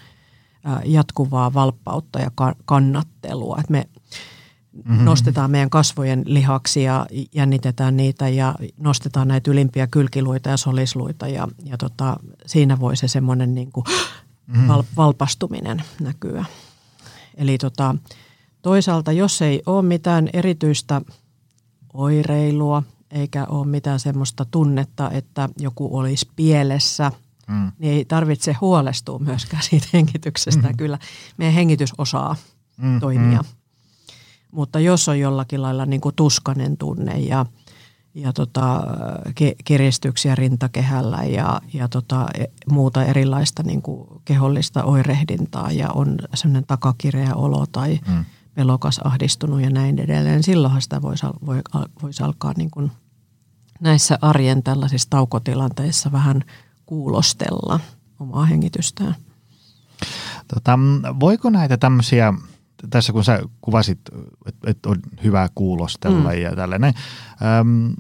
jatkuvaa valppautta ja kannattelua. Et me mm-hmm. nostetaan meidän kasvojen lihaksia, jännitetään niitä ja nostetaan näitä ylimpiä kylkiluita ja solisluita ja, ja tota, siinä voi se semmoinen niin kuin mm-hmm. val, valpastuminen näkyä. Eli tota, toisaalta, jos ei ole mitään erityistä oireilua eikä ole mitään semmoista tunnetta, että joku olisi pielessä, mm. niin ei tarvitse huolestua myöskään siitä hengityksestä. Mm. Kyllä meidän hengitys osaa mm. toimia. Mm. Mutta jos on jollakin lailla niin kuin tuskanen tunne ja, ja tota, kiristyksiä rintakehällä ja, ja tota, e, muuta erilaista niin kuin kehollista oirehdintaa ja on sellainen takakireä olo tai mm. pelokas, ahdistunut ja näin edelleen, silloinhan sitä voisi, voi, voisi alkaa niin kuin näissä arjen tällaisissa taukotilanteissa vähän kuulostella omaa hengitystään. Tota, voiko näitä tämmöisiä tässä kun sä kuvasit, että et on hyvä kuulostella mm. ja tällainen, äm,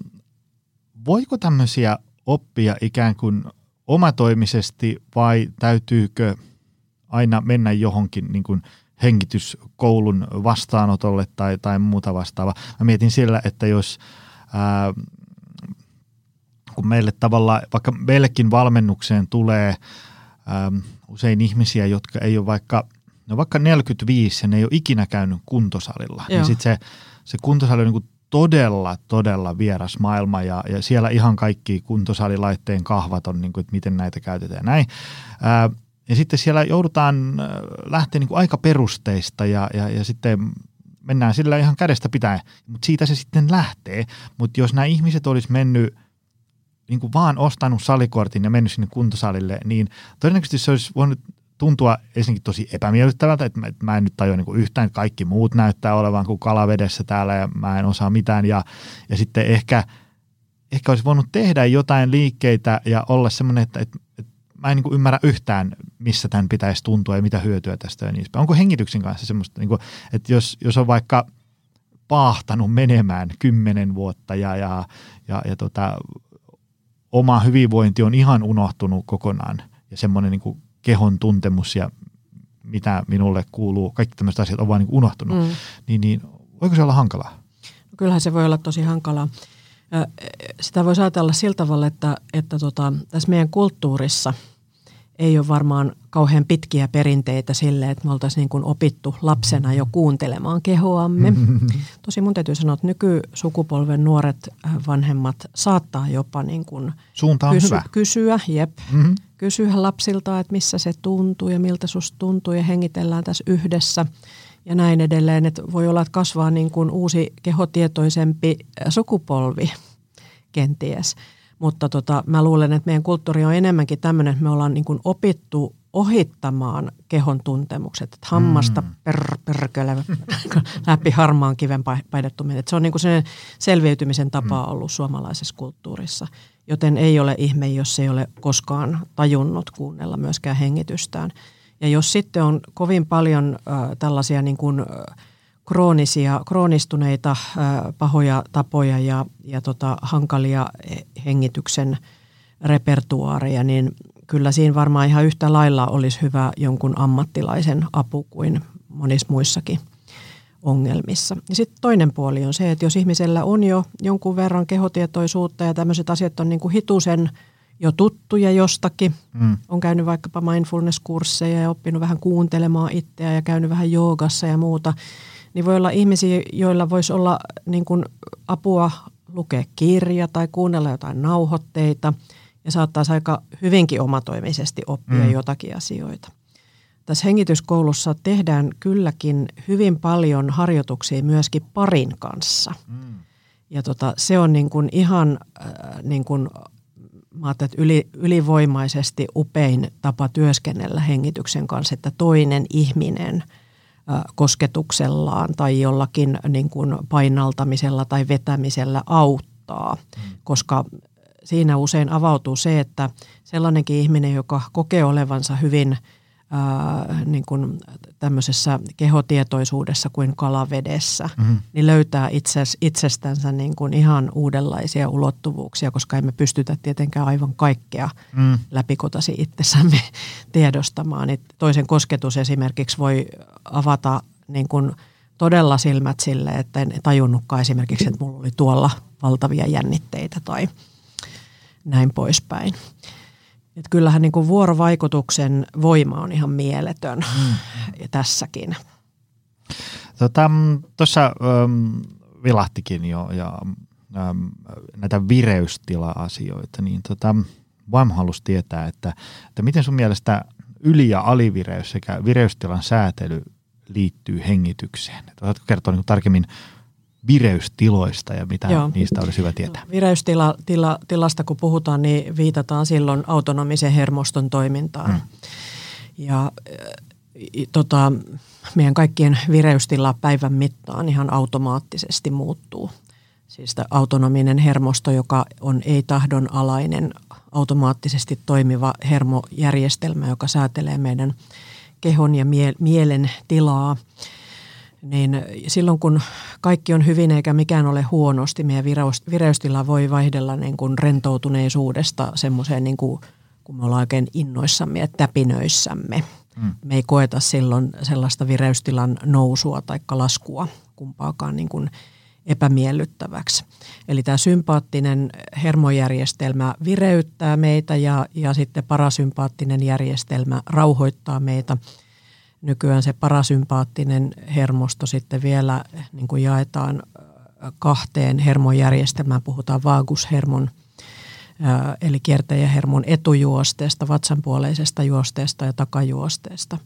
voiko tämmöisiä oppia ikään kuin omatoimisesti vai täytyykö aina mennä johonkin niin kuin hengityskoulun vastaanotolle tai, tai muuta vastaavaa. Mä mietin sillä, että jos ää, kun meille tavallaan, vaikka meillekin valmennukseen tulee ää, usein ihmisiä, jotka ei ole vaikka no vaikka 45 ja ne ei ole ikinä käynyt kuntosalilla, niin Joo. niin sitten se, se kuntosali on niin kuin todella, todella vieras maailma ja, ja siellä ihan kaikki kuntosalilaitteen kahvat on, niin kuin, että miten näitä käytetään näin. Ää, ja sitten siellä joudutaan lähteä niin kuin aika perusteista ja, ja, ja sitten mennään sillä ihan kädestä pitäen, mutta siitä se sitten lähtee. Mutta jos nämä ihmiset olisi mennyt niin kuin vaan ostanut salikortin ja mennyt sinne kuntosalille, niin todennäköisesti se olisi voinut tuntua ensinnäkin tosi epämiellyttävältä, että mä, että mä en nyt tajua niin yhtään, kaikki muut näyttää olevan kuin kalavedessä täällä ja mä en osaa mitään. Ja, ja sitten ehkä, ehkä olisi voinut tehdä jotain liikkeitä ja olla semmoinen, että, että, että mä en niin ymmärrä yhtään, missä tämän pitäisi tuntua ja mitä hyötyä tästä ja niin Onko hengityksen kanssa semmoista, niin kuin, että jos, jos on vaikka paahtanut menemään kymmenen vuotta ja, ja, ja, ja tota, oma hyvinvointi on ihan unohtunut kokonaan ja semmoinen niin kehon tuntemus ja mitä minulle kuuluu, kaikki tämmöiset asiat on vaan niin unohtunut, mm. niin, niin voiko se olla hankalaa? No kyllähän se voi olla tosi hankalaa. Sitä voi ajatella sillä tavalla, että, että tota, tässä meidän kulttuurissa ei ole varmaan kauhean pitkiä perinteitä sille, että me oltaisiin niin kuin opittu lapsena jo kuuntelemaan kehoamme. Tosi mun täytyy sanoa, että nykysukupolven nuoret vanhemmat saattaa jopa niin kuin Suunta on kysy- hyvä. kysyä, jep, mm-hmm kysyä lapsilta, että missä se tuntuu ja miltä susta tuntuu ja hengitellään tässä yhdessä ja näin edelleen. Että voi olla, että kasvaa niin kuin uusi kehotietoisempi sukupolvi kenties. Mutta tota, mä luulen, että meidän kulttuuri on enemmänkin tämmöinen, että me ollaan niin kuin opittu ohittamaan kehon tuntemukset. Että hammasta mm. per, läpi harmaan kiven painettu Se on niin kuin se selviytymisen tapa mm. ollut suomalaisessa kulttuurissa – joten ei ole ihme, jos ei ole koskaan tajunnut kuunnella myöskään hengitystään. Ja jos sitten on kovin paljon äh, tällaisia niin kuin, äh, kroonisia, kroonistuneita äh, pahoja tapoja ja, ja tota, hankalia hengityksen repertuaareja, niin kyllä siinä varmaan ihan yhtä lailla olisi hyvä jonkun ammattilaisen apu kuin monissa muissakin – ongelmissa. Ja sitten toinen puoli on se, että jos ihmisellä on jo jonkun verran kehotietoisuutta ja tämmöiset asiat on niin kuin hitusen jo tuttuja jostakin, mm. on käynyt vaikkapa mindfulness-kursseja ja oppinut vähän kuuntelemaan itseä ja käynyt vähän joogassa ja muuta, niin voi olla ihmisiä, joilla voisi olla niin kuin apua lukea kirja tai kuunnella jotain nauhoitteita ja saattaisi aika hyvinkin omatoimisesti oppia mm. jotakin asioita. tässä hengityskoulussa tehdään kylläkin hyvin paljon harjoituksia myöskin parin kanssa. Mm. Ja tota, se on niin kuin ihan äh, niin kuin, mä että yli, ylivoimaisesti upein tapa työskennellä hengityksen kanssa, että toinen ihminen äh, kosketuksellaan tai jollakin niin kuin painaltamisella tai vetämisellä auttaa, mm. koska siinä usein avautuu se, että sellainenkin ihminen, joka kokee olevansa hyvin – ää, niin kuin tämmöisessä kehotietoisuudessa kuin kalavedessä, mm-hmm. niin löytää itses, itsestänsä niin kuin ihan uudenlaisia ulottuvuuksia, koska emme pystytä tietenkään aivan kaikkea mm. läpikotasi itsessämme tiedostamaan. Et toisen kosketus esimerkiksi voi avata niin kuin todella silmät sille, että en tajunnutkaan esimerkiksi, että mulla oli tuolla valtavia jännitteitä tai näin poispäin. Että kyllähän niin kuin vuorovaikutuksen voima on ihan mieletön mm. tässäkin. Tuossa tota, ähm, vilahtikin jo ja ähm, näitä vireystila-asioita, niin tota, Vam halusi tietää, että, että miten sun mielestä yli- ja alivireys sekä vireystilan säätely liittyy hengitykseen. Oletko kertoa niin tarkemmin vireystiloista ja mitä Joo. niistä olisi hyvä tietää? Vireystilasta kun puhutaan, niin viitataan silloin autonomisen hermoston toimintaan. Hmm. Ja tota, meidän kaikkien vireystila päivän mittaan ihan automaattisesti muuttuu. Siis autonominen hermosto, joka on ei-tahdon alainen, automaattisesti toimiva hermojärjestelmä, joka säätelee meidän kehon ja mielen tilaa – niin silloin kun kaikki on hyvin eikä mikään ole huonosti, meidän vireystila voi vaihdella niin kuin rentoutuneisuudesta semmoiseen, niin kuin, kun me ollaan oikein innoissamme ja täpinöissämme. Mm. Me ei koeta silloin sellaista vireystilan nousua tai laskua kumpaakaan niin kuin epämiellyttäväksi. Eli tämä sympaattinen hermojärjestelmä vireyttää meitä ja, ja sitten parasympaattinen järjestelmä rauhoittaa meitä – nykyään se parasympaattinen hermosto sitten vielä niin kuin jaetaan kahteen hermojärjestelmään. Puhutaan vaagushermon eli kiertäjähermon etujuosteesta, vatsanpuoleisesta juosteesta ja takajuosteesta.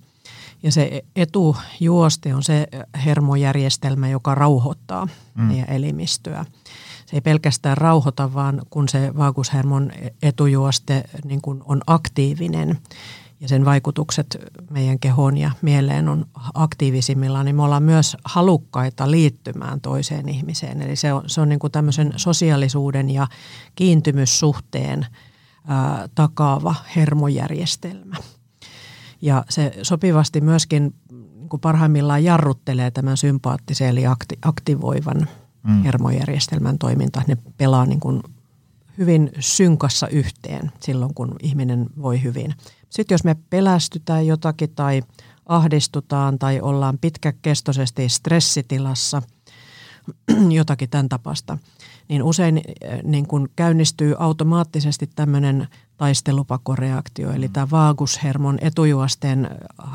Ja se etujuoste on se hermojärjestelmä, joka rauhoittaa mm. meidän elimistöä. Se ei pelkästään rauhoita, vaan kun se vaagushermon etujuoste niin kun on aktiivinen, ja sen vaikutukset meidän kehoon ja mieleen on aktiivisimmillaan, niin me ollaan myös halukkaita liittymään toiseen ihmiseen. Eli se on, se on niin kuin tämmöisen sosiaalisuuden ja kiintymyssuhteen ää, takaava hermojärjestelmä. Ja se sopivasti myöskin niin kuin parhaimmillaan jarruttelee tämän sympaattisen eli akti, aktivoivan mm. hermojärjestelmän toiminta. Ne pelaa niin kuin hyvin synkassa yhteen silloin, kun ihminen voi hyvin – sitten jos me pelästytään jotakin tai ahdistutaan tai ollaan pitkäkestoisesti stressitilassa, jotakin tämän tapasta, niin usein eh, niin kun käynnistyy automaattisesti tämmöinen taistelupakoreaktio, eli tämä vaagushermon etujuosteen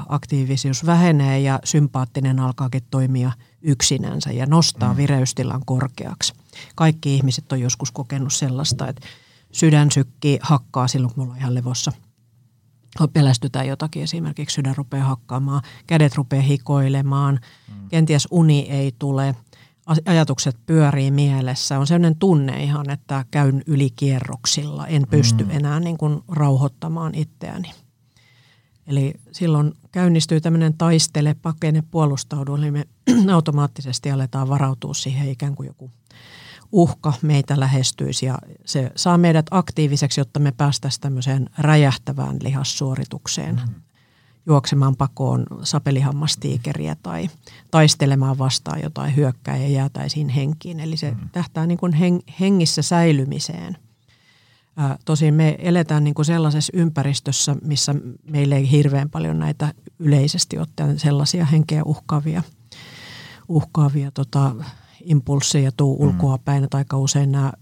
aktiivisuus vähenee ja sympaattinen alkaakin toimia yksinänsä ja nostaa mm. vireystilan korkeaksi. Kaikki ihmiset on joskus kokenut sellaista, että sydän sykkii, hakkaa silloin, kun me ollaan ihan levossa – pelästytään jotakin, esimerkiksi sydän rupeaa hakkaamaan, kädet rupeaa hikoilemaan, mm. kenties uni ei tule, ajatukset pyörii mielessä. On sellainen tunne ihan, että käyn ylikierroksilla, en pysty mm. enää niin kuin rauhoittamaan itseäni. Eli silloin käynnistyy tämmöinen taistele, pakene, puolustaudu, eli me automaattisesti aletaan varautua siihen ikään kuin joku – uhka meitä lähestyisi ja se saa meidät aktiiviseksi, jotta me päästäisiin tämmöiseen räjähtävään lihassuoritukseen. Mm. Juoksemaan pakoon sapelihammastiikeriä tai taistelemaan vastaan jotain hyökkää ja jäätäisiin henkiin. Eli se mm. tähtää niin kuin hengissä säilymiseen. tosin me eletään niin kuin sellaisessa ympäristössä, missä meillä ei hirveän paljon näitä yleisesti ottaen sellaisia henkeä uhkaavia, uhkaavia tota, impulsseja tuu mm. ulkoa päin, että aika usein nämä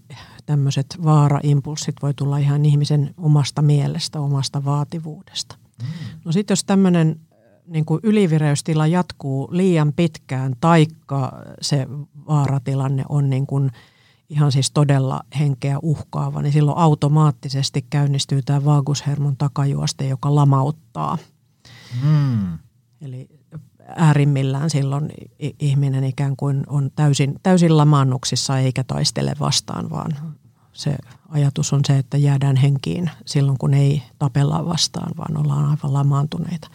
tämmöiset vaaraimpulssit voi tulla ihan ihmisen omasta mielestä, omasta vaativuudesta. Mm. No sitten jos tämmöinen niin kuin ylivireystila jatkuu liian pitkään, taikka se vaaratilanne on niin kuin ihan siis todella henkeä uhkaava, niin silloin automaattisesti käynnistyy tämä vaagushermon takajuoste, joka lamauttaa Mm. Eli äärimmillään silloin ihminen ikään kuin on täysin, täysin lamaannuksissa eikä taistele vastaan, vaan se ajatus on se, että jäädään henkiin silloin, kun ei tapella vastaan, vaan ollaan aivan lamaantuneita.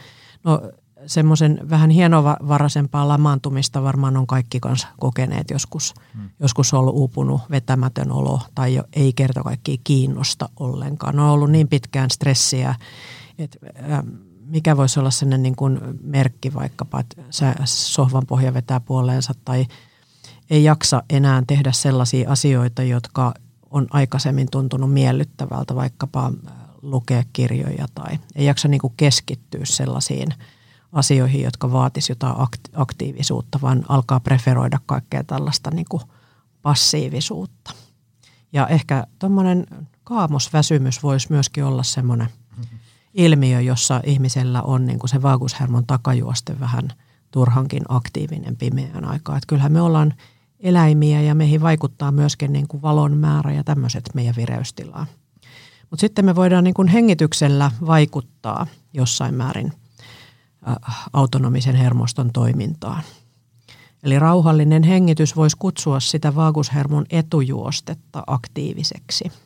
No semmoisen vähän hienovaraisempaa lamaantumista varmaan on kaikki kanssa kokeneet joskus. Hmm. Joskus on ollut uupunut, vetämätön olo tai jo, ei kerta kaikki kiinnosta ollenkaan. On ollut niin pitkään stressiä, että äh, mikä voisi olla sellainen niin kuin merkki vaikkapa, että sohvan pohja vetää puoleensa tai ei jaksa enää tehdä sellaisia asioita, jotka on aikaisemmin tuntunut miellyttävältä, vaikkapa lukea kirjoja tai ei jaksa niin kuin keskittyä sellaisiin asioihin, jotka vaatisi jotain aktiivisuutta, vaan alkaa preferoida kaikkea tällaista niin kuin passiivisuutta. Ja ehkä tuommoinen kaamosväsymys voisi myöskin olla semmoinen ilmiö, jossa ihmisellä on niin kuin se vaagushermon takajuoste vähän turhankin aktiivinen pimeään aikaa. Että kyllähän me ollaan eläimiä ja meihin vaikuttaa myöskin niin kuin valon määrä ja tämmöiset meidän vireystilaan. Mutta sitten me voidaan niin kuin hengityksellä vaikuttaa jossain määrin autonomisen hermoston toimintaan. Eli rauhallinen hengitys voisi kutsua sitä vaagushermon etujuostetta aktiiviseksi –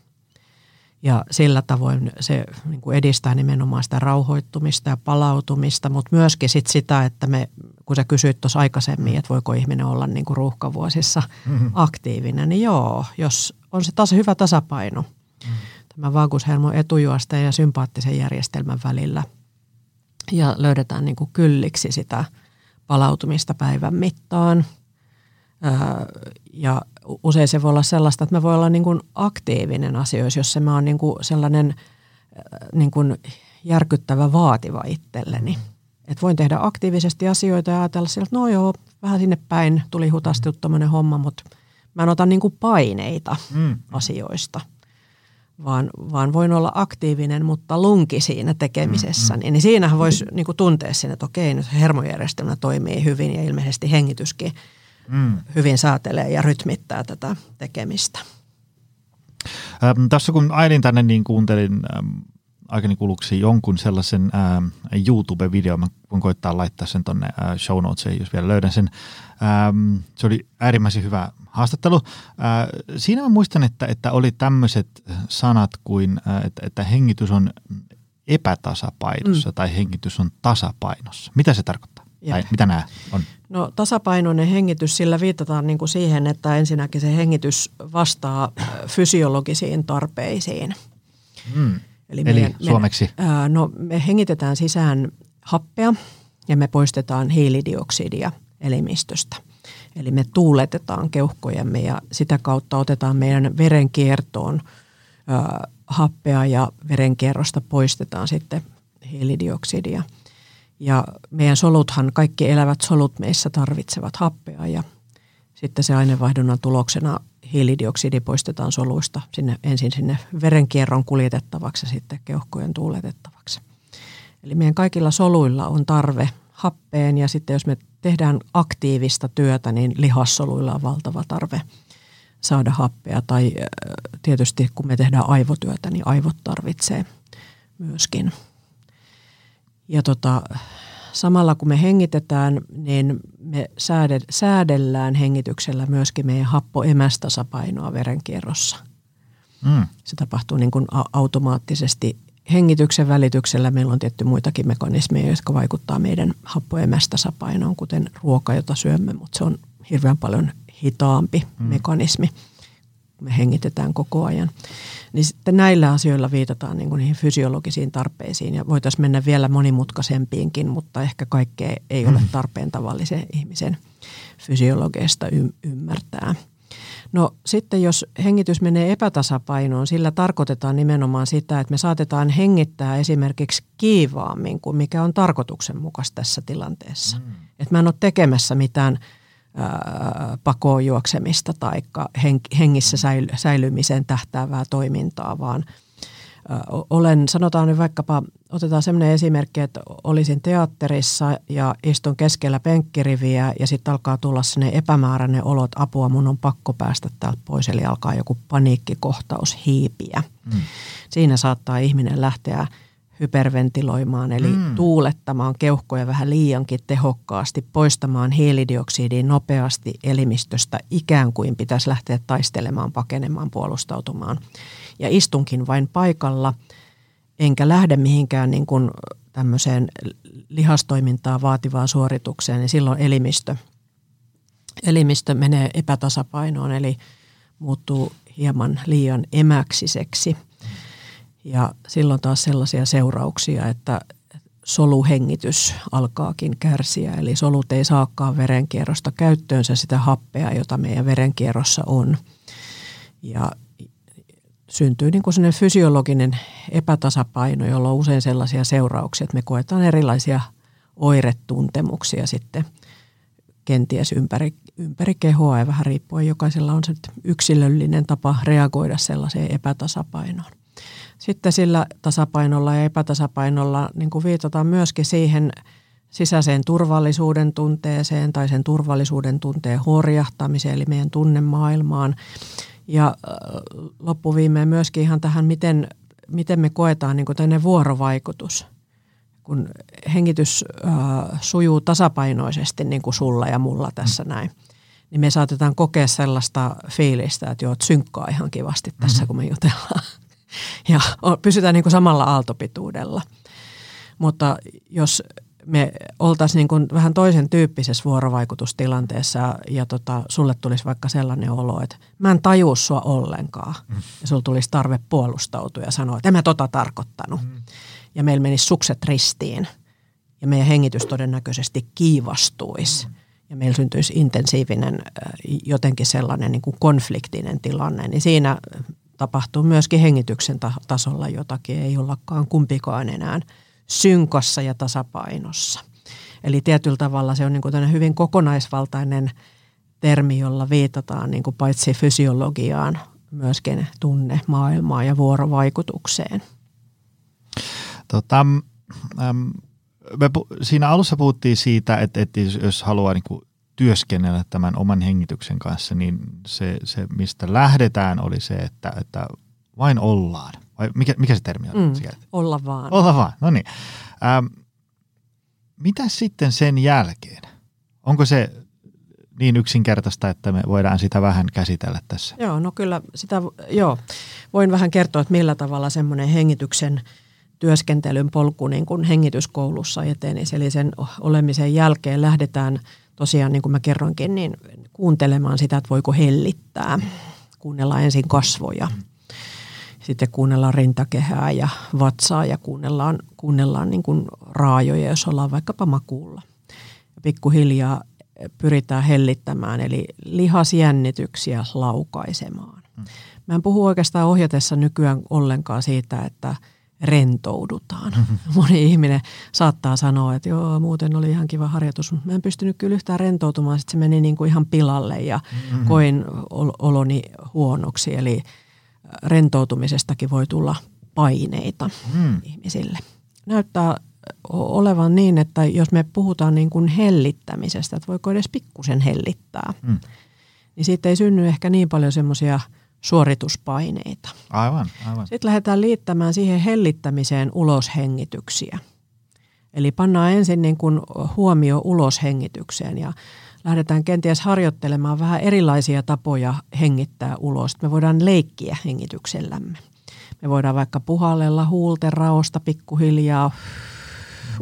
ja sillä tavoin se niin kuin edistää nimenomaan sitä rauhoittumista ja palautumista, mutta myöskin sit sitä, että me, kun sä kysyit tuossa aikaisemmin, että voiko ihminen olla niin kuin ruuhkavuosissa mm-hmm. aktiivinen, niin joo, jos on se taas hyvä tasapaino mm-hmm. tämä vaagushermon etujuosta ja sympaattisen järjestelmän välillä ja löydetään niin kuin kylliksi sitä palautumista päivän mittaan – ja usein se voi olla sellaista, että me voi olla niin kuin aktiivinen asioissa, jos se mä oon niin kuin sellainen niin kuin järkyttävä vaativa itselleni. Että voin tehdä aktiivisesti asioita ja ajatella sillä, että no joo, vähän sinne päin tuli hutaasti tuommoinen homma, mutta mä en ota niin kuin paineita mm. asioista. Vaan, vaan voin olla aktiivinen, mutta lunki siinä tekemisessä. Mm, mm. Niin siinähän voisi niin kuin tuntea sinne, että okei, nyt hermojärjestelmä toimii hyvin ja ilmeisesti hengityskin – mm. hyvin säätelee ja rytmittää tätä tekemistä. Ähm, tässä kun ailin tänne, niin kuuntelin ähm, aikani kuluksi jonkun sellaisen ähm, YouTube-videon. Mä voin koittaa laittaa sen tonne äh, show notesiin, jos vielä löydän sen. Ähm, se oli äärimmäisen hyvä haastattelu. Äh, siinä mä muistan, että, että oli tämmöiset sanat kuin, äh, että, että hengitys on epätasapainossa mm. tai hengitys on tasapainossa. Mitä se tarkoittaa? Tai mitä nämä on? No tasapainoinen hengitys, sillä viitataan niin kuin siihen, että ensinnäkin se hengitys vastaa fysiologisiin tarpeisiin. Mm. Eli, Eli meidän, suomeksi? Me, ää, no me hengitetään sisään happea ja me poistetaan hiilidioksidia elimistöstä. Eli me tuuletetaan keuhkojemme ja sitä kautta otetaan meidän verenkiertoon ää, happea ja verenkierrosta poistetaan sitten hiilidioksidia – ja meidän soluthan, kaikki elävät solut meissä tarvitsevat happea ja sitten se aineenvaihdunnan tuloksena hiilidioksidi poistetaan soluista sinne, ensin sinne verenkierron kuljetettavaksi ja sitten keuhkojen tuuletettavaksi. Eli meidän kaikilla soluilla on tarve happeen ja sitten jos me tehdään aktiivista työtä, niin lihassoluilla on valtava tarve saada happea. Tai tietysti kun me tehdään aivotyötä, niin aivot tarvitsee myöskin ja tota, samalla kun me hengitetään, niin me säädellään hengityksellä myöskin meidän happoemästasapainoa verenkierrossa. Mm. Se tapahtuu niin kuin automaattisesti hengityksen välityksellä. Meillä on tietty muitakin mekanismeja, jotka vaikuttaa meidän happoemästasapainoon, kuten ruoka, jota syömme, mutta se on hirveän paljon hitaampi mm. mekanismi. Me hengitetään koko ajan. Niin sitten näillä asioilla viitataan niin kuin niihin fysiologisiin tarpeisiin ja voitaisiin mennä vielä monimutkaisempiinkin, mutta ehkä kaikkea ei ole mm. tarpeen tavallisen ihmisen fysiologiasta y- ymmärtää. No sitten jos hengitys menee epätasapainoon, sillä tarkoitetaan nimenomaan sitä, että me saatetaan hengittää esimerkiksi kiivaammin kuin mikä on tarkoituksenmukaista tässä tilanteessa. Mm. Että mä en ole tekemässä mitään – pakoon juoksemista tai hengissä säilymiseen tähtäävää toimintaa, vaan olen, sanotaan nyt vaikkapa, otetaan sellainen esimerkki, että olisin teatterissa ja istun keskellä penkkiriviä ja sitten alkaa tulla sinne epämääräinen olo, että apua mun on pakko päästä täältä pois, eli alkaa joku paniikkikohtaus hiipiä. Mm. Siinä saattaa ihminen lähteä hyperventiloimaan, eli mm. tuulettamaan keuhkoja vähän liiankin tehokkaasti, poistamaan hiilidioksidia nopeasti elimistöstä, ikään kuin pitäisi lähteä taistelemaan, pakenemaan, puolustautumaan. Ja istunkin vain paikalla, enkä lähde mihinkään niin kuin tämmöiseen lihastoimintaa vaativaan suoritukseen, niin silloin elimistö, elimistö menee epätasapainoon, eli muuttuu hieman liian emäksiseksi. Ja silloin taas sellaisia seurauksia, että soluhengitys alkaakin kärsiä, eli solut ei saakaan verenkierrosta käyttöönsä sitä happea, jota meidän verenkierrossa on. Ja syntyy niin kuin fysiologinen epätasapaino, jolla on usein sellaisia seurauksia, että me koetaan erilaisia oiretuntemuksia sitten kenties ympäri, ympäri kehoa ja vähän riippuen jokaisella on se yksilöllinen tapa reagoida sellaiseen epätasapainoon. Sitten sillä tasapainolla ja epätasapainolla niin kuin viitataan myöskin siihen sisäiseen turvallisuuden tunteeseen tai sen turvallisuuden tunteen horjahtamiseen, eli meidän tunnemaailmaan. Ja äh, loppuviimeen myöskin ihan tähän, miten, miten me koetaan niin kuin vuorovaikutus. Kun hengitys äh, sujuu tasapainoisesti niin kuin sulla ja mulla tässä näin, niin me saatetaan kokea sellaista fiilistä, että joo, synkkaa ihan kivasti tässä, mm-hmm. kun me jutellaan. Ja pysytään niin kuin samalla aaltopituudella. Mutta jos me oltaisiin niin kuin vähän toisen tyyppisessä vuorovaikutustilanteessa ja, ja tota, sulle tulisi vaikka sellainen olo, että mä en tajua sua ollenkaan. Mm. Ja sulla tulisi tarve puolustautua ja sanoa, että en mä tota tarkoittanut. Mm. Ja meillä menisi sukset ristiin ja meidän hengitys todennäköisesti kiivastuisi. Mm. Ja meillä syntyisi intensiivinen jotenkin sellainen niin kuin konfliktinen tilanne. Niin siinä tapahtuu myöskin hengityksen tasolla jotakin. Ei ollakaan kumpikaan enää – synkossa ja tasapainossa. Eli tietyllä tavalla se on niin kuin hyvin kokonaisvaltainen termi, jolla viitataan niin kuin paitsi fysiologiaan, myöskin tunne maailmaan ja vuorovaikutukseen. Tota, äm, me siinä alussa puhuttiin siitä, että, että jos haluaa niin kuin työskennellä tämän oman hengityksen kanssa, niin se, se mistä lähdetään oli se, että, että vain ollaan. Vai mikä, mikä se termi on? Mm, olla vaan. Olla vaan, no niin. Ähm, mitä sitten sen jälkeen? Onko se niin yksinkertaista, että me voidaan sitä vähän käsitellä tässä? Joo, no kyllä sitä, joo. Voin vähän kertoa, että millä tavalla semmoinen hengityksen työskentelyn polku niin kuin hengityskoulussa etenisi. Eli sen olemisen jälkeen lähdetään tosiaan, niin kuin mä kerroinkin, niin kuuntelemaan sitä, että voiko hellittää. Kuunnellaan ensin kasvoja. Mm sitten kuunnellaan rintakehää ja vatsaa ja kuunnellaan, kuunnellaan niin kuin raajoja, jos ollaan vaikkapa makuulla. Ja pikkuhiljaa pyritään hellittämään, eli lihasjännityksiä laukaisemaan. Hmm. Mä en puhu oikeastaan ohjatessa nykyään ollenkaan siitä, että rentoudutaan. Moni ihminen saattaa sanoa, että joo, muuten oli ihan kiva harjoitus, mutta mä en pystynyt kyllä yhtään rentoutumaan. Sitten se meni niin kuin ihan pilalle ja mm-hmm. koin oloni huonoksi. Eli rentoutumisestakin voi tulla paineita mm. ihmisille. Näyttää olevan niin, että jos me puhutaan niin kuin hellittämisestä, että voiko edes pikkusen hellittää, mm. niin siitä ei synny ehkä niin paljon semmoisia suorituspaineita. Aivan, aivan. Sitten lähdetään liittämään siihen hellittämiseen uloshengityksiä. Eli pannaan ensin niin kuin huomio uloshengitykseen ja lähdetään kenties harjoittelemaan vähän erilaisia tapoja hengittää ulos. Me voidaan leikkiä hengityksellämme. Me voidaan vaikka puhallella huulten raosta pikkuhiljaa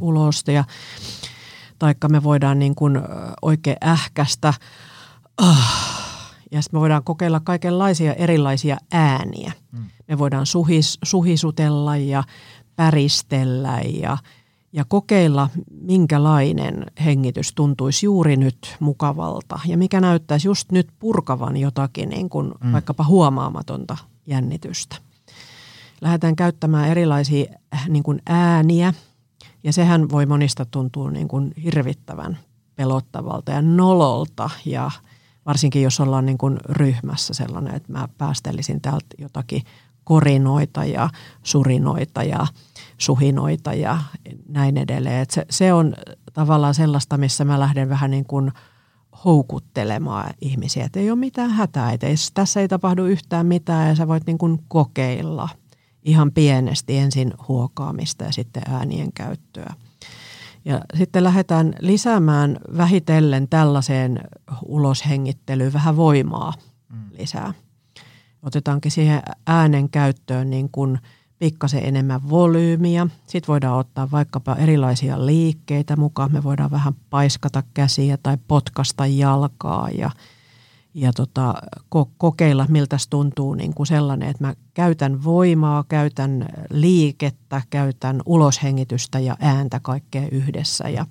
ulos ja taikka me voidaan niin kuin oikein ähkästä ja sitten me voidaan kokeilla kaikenlaisia erilaisia ääniä. Mm. Me voidaan suhis, suhisutella ja päristellä ja – ja kokeilla, minkälainen hengitys tuntuisi juuri nyt mukavalta ja mikä näyttäisi just nyt purkavan jotakin niin kuin mm. vaikkapa huomaamatonta jännitystä. Lähdetään käyttämään erilaisia äh, niin kuin ääniä ja sehän voi monista tuntua niin kuin hirvittävän pelottavalta ja nololta ja varsinkin jos ollaan niin kuin ryhmässä sellainen, että mä päästelisin täältä jotakin korinoita ja surinoita ja suhinoita ja näin edelleen. Se, se on tavallaan sellaista, missä mä lähden vähän niin kuin houkuttelemaan ihmisiä, että ei ole mitään hätää, että ei, tässä ei tapahdu yhtään mitään ja sä voit niin kuin kokeilla ihan pienesti ensin huokaamista ja sitten äänien käyttöä. Ja sitten lähdetään lisäämään vähitellen tällaiseen uloshengittelyyn vähän voimaa mm. lisää. Otetaankin siihen äänen käyttöön niin kuin pikkasen enemmän volyymiä. Sitten voidaan ottaa vaikkapa erilaisia liikkeitä mukaan. Me voidaan vähän paiskata käsiä tai potkasta jalkaa ja – ja tota, ko- kokeilla, miltä tuntuu niin kuin sellainen, että mä käytän voimaa, käytän liikettä, käytän uloshengitystä ja ääntä kaikkea yhdessä. Ja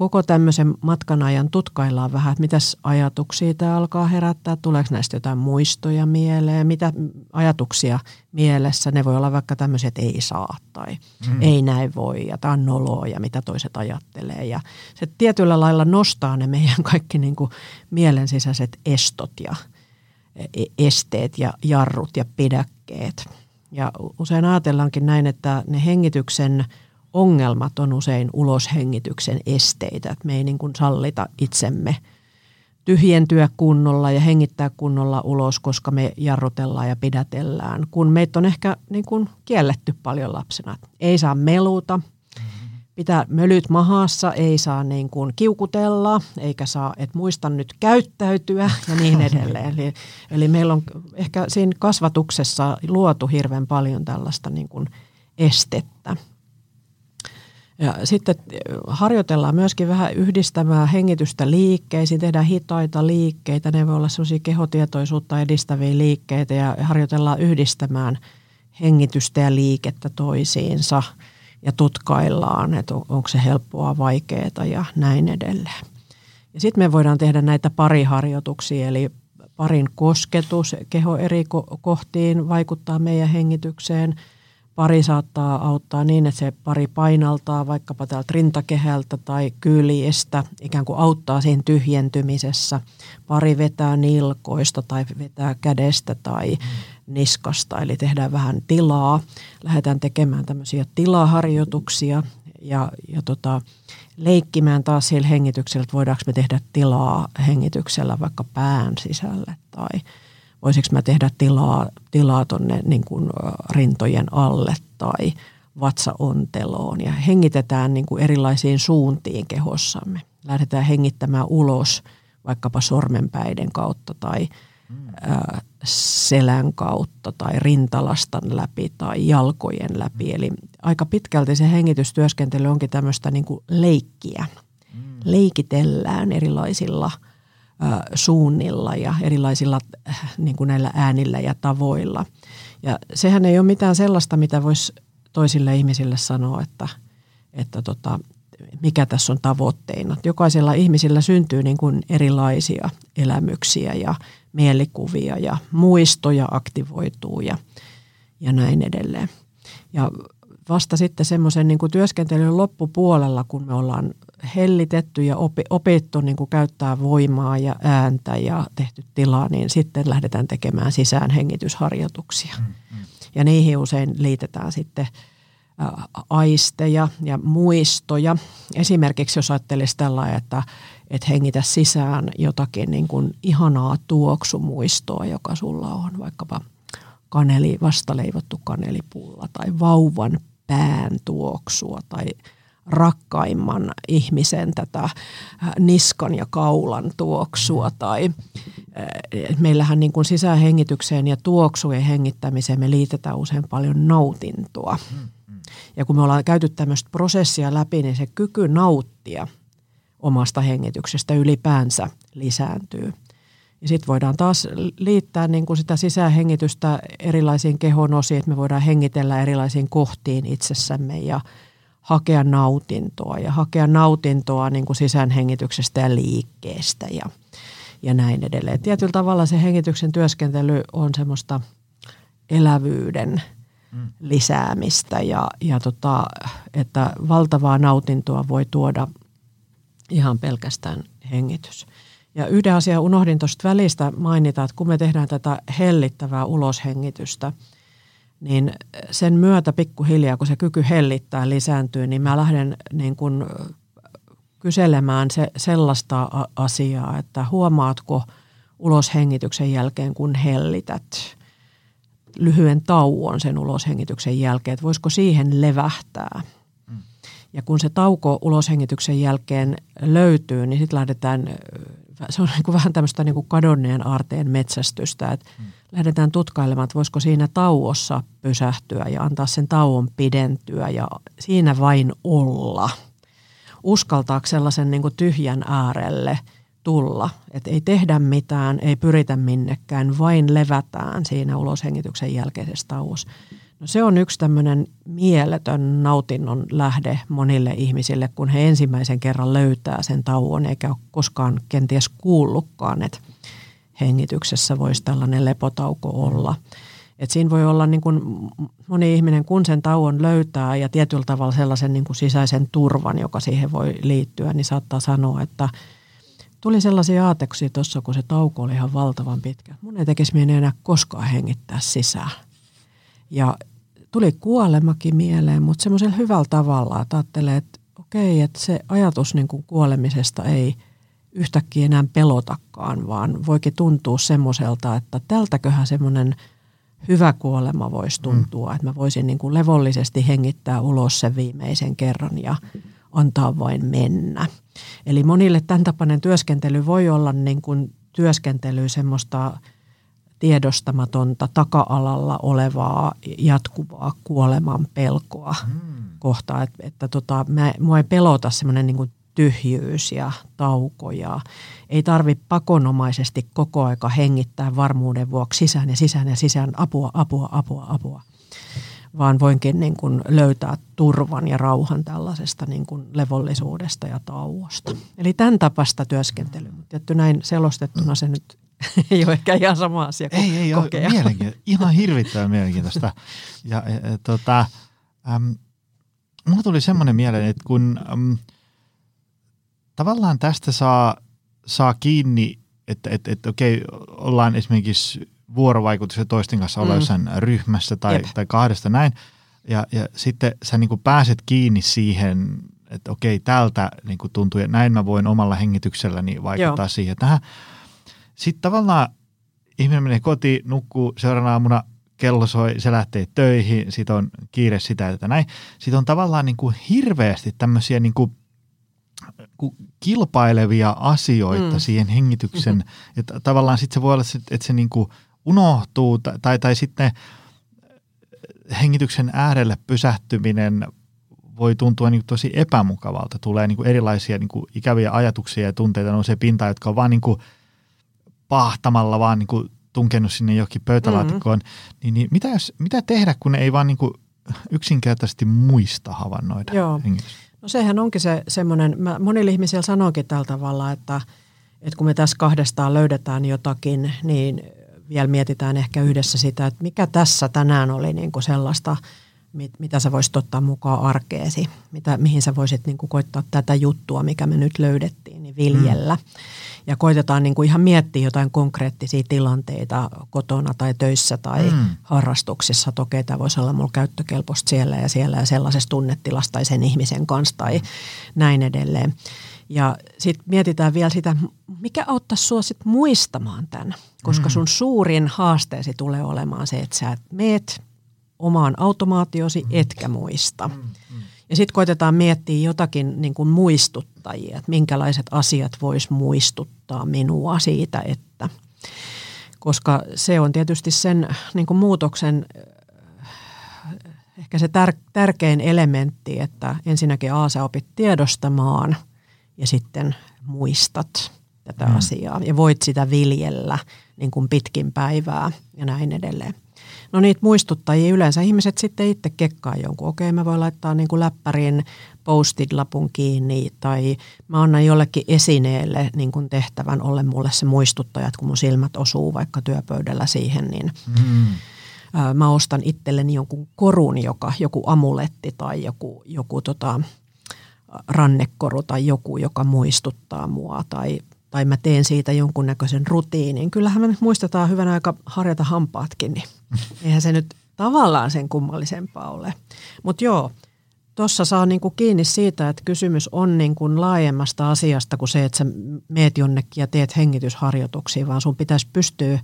koko tämmöisen matkan ajan tutkaillaan vähän, että mitäs ajatuksia tämä alkaa herättää, tuleeko näistä jotain muistoja mieleen, mitä ajatuksia mielessä. Ne voi olla vaikka tämmöiset, että ei saa tai mm. ei näin voi ja tämä on noloa ja mitä toiset ajattelee. Ja se tietyllä lailla nostaa ne meidän kaikki niin kuin mielen sisäiset estot ja e-, esteet ja jarrut ja pidäkkeet. Ja usein ajatellaankin näin, että ne hengityksen – ongelmat on usein uloshengityksen esteitä. Että me ei niin kuin sallita itsemme tyhjentyä kunnolla ja hengittää kunnolla ulos, koska me jarrutellaan ja pidätellään. Kun meitä on ehkä niin kuin kielletty paljon lapsena. Ei saa meluta, pitää mölyt mahassa, ei saa niin kuin kiukutella, eikä saa, että muista nyt käyttäytyä ja niin edelleen. Eli, eli meillä on ehkä siinä kasvatuksessa luotu hirveän paljon tällaista niin kuin estettä. Ja sitten harjoitellaan myöskin vähän yhdistämään hengitystä liikkeisiin, tehdään hitaita liikkeitä, ne voi olla sellaisia kehotietoisuutta edistäviä liikkeitä ja harjoitellaan yhdistämään hengitystä ja liikettä toisiinsa ja tutkaillaan, että onko se helppoa, vaikeaa ja näin edelleen. Ja sitten me voidaan tehdä näitä pariharjoituksia, eli parin kosketus keho eri kohtiin vaikuttaa meidän hengitykseen – pari saattaa auttaa niin, että se pari painaltaa vaikkapa täältä rintakehältä tai kyljistä, ikään kuin auttaa siinä tyhjentymisessä. Pari vetää nilkoista tai vetää kädestä tai niskasta, eli tehdään vähän tilaa. Lähdetään tekemään tämmöisiä tilaharjoituksia ja, ja tota, leikkimään taas sillä hengityksellä, että voidaanko me tehdä tilaa hengityksellä vaikka pään sisälle tai – voisiko mä tehdä tilaa, tilaa tuonne niin kuin rintojen alle tai vatsaonteloon ja hengitetään niin kuin erilaisiin suuntiin kehossamme. Lähdetään hengittämään ulos vaikkapa sormenpäiden kautta tai ää, selän kautta tai rintalastan läpi tai jalkojen läpi. Eli aika pitkälti se hengitystyöskentely onkin tämmöistä niin kuin leikkiä. Leikitellään erilaisilla – suunnilla ja erilaisilla äh, niin kuin näillä äänillä ja tavoilla. Ja sehän ei ole mitään sellaista, mitä voisi toisille ihmisille sanoa, että, että tota, mikä tässä on tavoitteena. Jokaisella ihmisillä syntyy niin kuin erilaisia elämyksiä ja mielikuvia ja muistoja aktivoituu ja, ja näin edelleen. Ja vasta sitten semmoisen niin työskentelyn loppupuolella, kun me ollaan hellitetty ja opi, opittu niin kuin käyttää voimaa ja ääntä ja tehty tilaa, niin sitten lähdetään tekemään sisäänhengitysharjoituksia. Mm, mm. Ja niihin usein liitetään sitten aisteja ja muistoja. Esimerkiksi jos ajattelisi tällä, että, että hengitä sisään jotakin niin kuin ihanaa tuoksumuistoa, joka sulla on, vaikkapa kaneli, vastaleivottu kanelipulla tai vauvan pään tuoksua tai rakkaimman ihmisen tätä niskan ja kaulan tuoksua tai äh, meillähän niin kuin sisähengitykseen ja tuoksujen hengittämiseen me liitetään usein paljon nautintoa. Ja kun me ollaan käyty tämmöistä prosessia läpi, niin se kyky nauttia omasta hengityksestä ylipäänsä lisääntyy. Ja sitten voidaan taas liittää niin kuin sitä sisähengitystä erilaisiin kehon osiin, että me voidaan hengitellä erilaisiin kohtiin itsessämme ja hakea nautintoa ja hakea nautintoa niin kuin sisäänhengityksestä ja liikkeestä ja, ja näin edelleen. Tietyllä tavalla se hengityksen työskentely on semmoista elävyyden mm. lisäämistä ja, ja tota, että valtavaa nautintoa voi tuoda ihan pelkästään hengitys. Ja yhden asian unohdin tuosta välistä mainita, että kun me tehdään tätä hellittävää uloshengitystä, niin sen myötä pikkuhiljaa, kun se kyky hellittää lisääntyy, niin mä lähden niin kuin kyselemään se, sellaista asiaa, että huomaatko uloshengityksen jälkeen, kun hellität lyhyen tauon sen uloshengityksen jälkeen, että voisiko siihen levähtää. Mm. Ja kun se tauko uloshengityksen jälkeen löytyy, niin sitten lähdetään, se on niin kuin vähän tämmöistä niin kuin kadonneen aarteen metsästystä, että mm. lähdetään tutkailemaan, että voisiko siinä tauossa pysähtyä ja antaa sen tauon pidentyä ja siinä vain olla. Uskaltaako sellaisen niin kuin tyhjän äärelle – tulla. Että ei tehdä mitään, ei pyritä minnekään, vain levätään siinä uloshengityksen jälkeisessä tauossa. No se on yksi tämmöinen mieletön nautinnon lähde monille ihmisille, kun he ensimmäisen kerran löytää sen tauon, eikä ole koskaan kenties kuullutkaan, että hengityksessä voisi tällainen lepotauko olla. Et siinä voi olla niin kuin moni ihminen, kun sen tauon löytää ja tietyllä tavalla sellaisen niin kuin sisäisen turvan, joka siihen voi liittyä, niin saattaa sanoa, että – tuli sellaisia aateksia tuossa, kun se tauko oli ihan valtavan pitkä. Mun ei tekisi mieli enää koskaan hengittää sisään. Ja tuli kuolemakin mieleen, mutta semmoisella hyvällä tavalla, että ajattelee, että okei, että se ajatus niin kuin kuolemisesta ei yhtäkkiä enää pelotakaan, vaan voikin tuntua semmoiselta, että tältäköhän semmoinen hyvä kuolema voisi tuntua, mm. että mä voisin niin kuin levollisesti hengittää ulos sen viimeisen kerran ja antaa vain mennä. Eli monille tämän tapainen työskentely voi olla niin kuin työskentely semmoista tiedostamatonta taka-alalla olevaa jatkuvaa kuoleman pelkoa hmm. kohtaa. Että, että tota, mä, mua ei pelota semmoinen niin tyhjyys ja tauko ja ei tarvi pakonomaisesti koko aika hengittää varmuuden vuoksi sisään ja sisään ja sisään apua, apua, apua, apua vaan voinkin niin kuin löytää turvan ja rauhan tällaisesta niin kuin levollisuudesta ja tauosta. Eli tämän tapasta työskentelyä, mutta tietty näin selostettuna se nyt ei ole ehkä ihan sama asia kuin Ei, ei ole mielenkiintoista. Ihan hirvittävän mielenkiintoista. Ja, ja, ja tota, äm, mulla tuli semmoinen mieleen, että kun äm, tavallaan tästä saa, saa kiinni, että et, et, okei, ollaan esimerkiksi vuorovaikutus ja toisten kanssa olla mm. jossain ryhmässä tai, tai kahdesta näin. Ja, ja sitten sä niin kuin pääset kiinni siihen, että okei, tältä niin kuin tuntuu, ja näin mä voin omalla hengitykselläni vaikuttaa Joo. siihen. Tähän. Sitten tavallaan ihminen menee kotiin, nukkuu seuraavana aamuna, kello soi, se lähtee töihin, sitten on kiire sitä, että näin. Sitten on tavallaan niin kuin hirveästi tämmöisiä niin kuin kilpailevia asioita mm. siihen hengityksen, mm-hmm. että tavallaan sitten se voi olla, että se niin kuin unohtuu tai, tai, tai sitten hengityksen äärelle pysähtyminen voi tuntua niin tosi epämukavalta. Tulee niin kuin erilaisia niin kuin ikäviä ajatuksia ja tunteita nousee pintaan, jotka on vaan niin kuin pahtamalla vaan niin kuin tunkenut sinne johonkin pöytälaatikkoon. Mm-hmm. Niin, niin mitä, jos, mitä tehdä, kun ei vaan niin kuin yksinkertaisesti muista havainnoida Joo. No sehän onkin se semmoinen, monille ihmisillä sanoinkin tällä tavalla, että, että kun me tässä kahdestaan löydetään jotakin, niin vielä mietitään ehkä yhdessä sitä, että mikä tässä tänään oli niin kuin sellaista, mit, mitä sä voisit ottaa mukaan arkeesi, mitä, mihin sä voisit niin kuin koittaa tätä juttua, mikä me nyt löydettiin, niin viljellä. Mm. Ja koitetaan niin kuin ihan miettiä jotain konkreettisia tilanteita kotona tai töissä tai mm. harrastuksissa. Toki tämä voisi olla mulla käyttökelpoista siellä ja siellä ja sellaisessa tunnetilassa tai sen ihmisen kanssa tai mm. näin edelleen. Ja sitten mietitään vielä sitä, mikä auttaisi sinua sit muistamaan tämän, koska mm. sun suurin haasteesi tulee olemaan se, että sä meet omaan automaatiosi, mm. etkä muista. Mm. Ja sitten koitetaan miettiä jotakin niin kuin muistuttajia, että minkälaiset asiat vois muistuttaa minua siitä, että koska se on tietysti sen niin kuin muutoksen ehkä se tär- tärkein elementti, että ensinnäkin A sä opit tiedostamaan – ja sitten muistat tätä mm. asiaa ja voit sitä viljellä niin kuin pitkin päivää ja näin edelleen. No niitä muistuttajia yleensä ihmiset sitten itse kekkaa jonkun. Okei, mä voin laittaa niin kuin läppärin postit-lapun kiinni tai mä annan jollekin esineelle niin kuin tehtävän olla mulle se muistuttaja, että kun mun silmät osuu vaikka työpöydällä siihen, niin mm. mä ostan itselleni jonkun korun, joka, joku amuletti tai joku, joku tota, rannekoru tai joku, joka muistuttaa mua tai, tai mä teen siitä jonkunnäköisen rutiinin. Kyllähän me nyt muistetaan hyvän aika harjata hampaatkin, niin eihän se nyt tavallaan sen kummallisempaa ole. Mutta joo, tuossa saa niinku kiinni siitä, että kysymys on niinku laajemmasta asiasta kuin se, että sä meet jonnekin ja teet hengitysharjoituksia, vaan sun pitäisi pystyä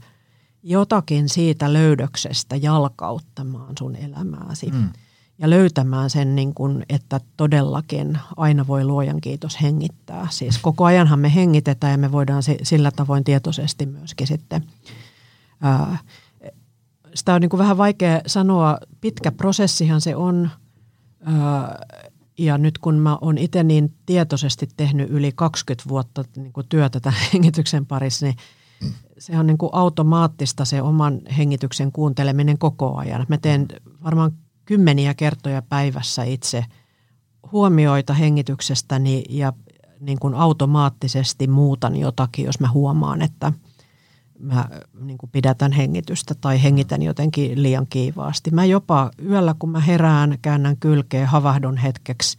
jotakin siitä löydöksestä jalkauttamaan sun elämääsi. Mm. Ja löytämään sen, niin kun, että todellakin aina voi luojan kiitos hengittää. Siis koko ajanhan me hengitetään ja me voidaan sillä tavoin tietoisesti myöskin sitten ää, sitä on niin kuin vähän vaikea sanoa. Pitkä prosessihan se on. Ja nyt kun mä oon itse niin tietoisesti tehnyt yli 20 vuotta niin kuin työtä tämän hengityksen parissa, niin se on niin kuin automaattista se oman hengityksen kuunteleminen koko ajan. Mä teen varmaan kymmeniä kertoja päivässä itse huomioita hengityksestäni ja niin kuin automaattisesti muutan jotakin, jos mä huomaan, että – mä niin kuin pidätän hengitystä tai hengitän jotenkin liian kiivaasti. Mä jopa yöllä, kun mä herään, käännän kylkeen, havahdun hetkeksi,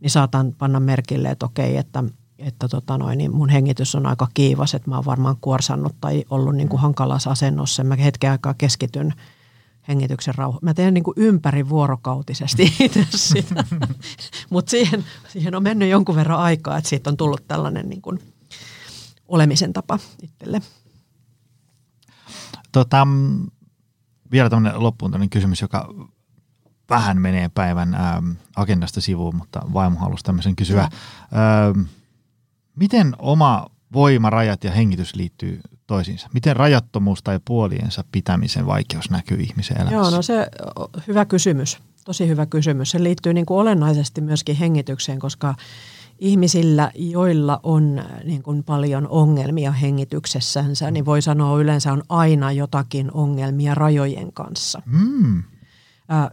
niin saatan panna merkille, että okei, että, että tota noin, niin mun hengitys on aika kiivas, että mä oon varmaan kuorsannut tai ollut niin kuin hankalassa asennossa. Mä hetken aikaa keskityn hengityksen rauha. Mä teen niin kuin ympäri vuorokautisesti itse sitä, mutta siihen, siihen on mennyt jonkun verran aikaa, että siitä on tullut tällainen niin kuin olemisen tapa itselle. Tota, vielä tämmöinen loppuun tämmöinen kysymys, joka vähän menee päivän ää, agendasta sivuun, mutta vaimo halusi tämmöisen kysyä. Ää, miten oma voima, rajat ja hengitys liittyy toisiinsa? Miten rajattomuus tai puoliensa pitämisen vaikeus näkyy ihmisen elämässä? Joo, no se hyvä kysymys. Tosi hyvä kysymys. Se liittyy niin kuin olennaisesti myöskin hengitykseen, koska ihmisillä, joilla on niin kuin paljon ongelmia hengityksessänsä, niin voi sanoa yleensä on aina jotakin ongelmia rajojen kanssa. Mm.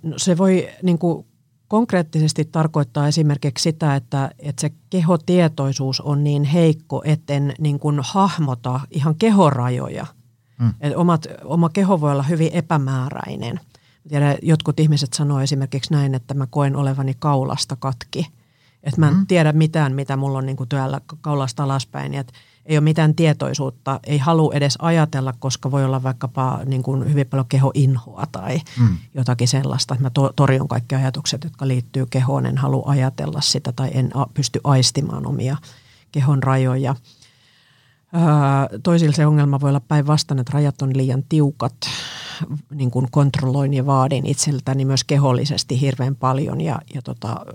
No se voi niin kuin konkreettisesti tarkoittaa esimerkiksi sitä, että, että se kehotietoisuus on niin heikko, etten niin kuin hahmota ihan kehorajoja. Mm. Et omat, oma keho voi olla hyvin epämääräinen. Tiedän, jotkut ihmiset sanoo esimerkiksi näin, että mä koen olevani kaulasta katki – että mä en mm. tiedä mitään, mitä mulla on niin kuin työllä kaulasta alaspäin. Että ei ole mitään tietoisuutta, ei halua edes ajatella, koska voi olla vaikkapa niin kuin hyvin paljon kehoinhoa tai mm. jotakin sellaista. Että mä to, torjun kaikki ajatukset, jotka liittyy kehoon, en halua ajatella sitä tai en a, pysty aistimaan omia kehon rajoja. Öö, toisilla se ongelma voi olla päinvastainen, että rajat on liian tiukat niin kuin kontrolloin ja vaadin itseltäni myös kehollisesti hirveän paljon ja, ja tota,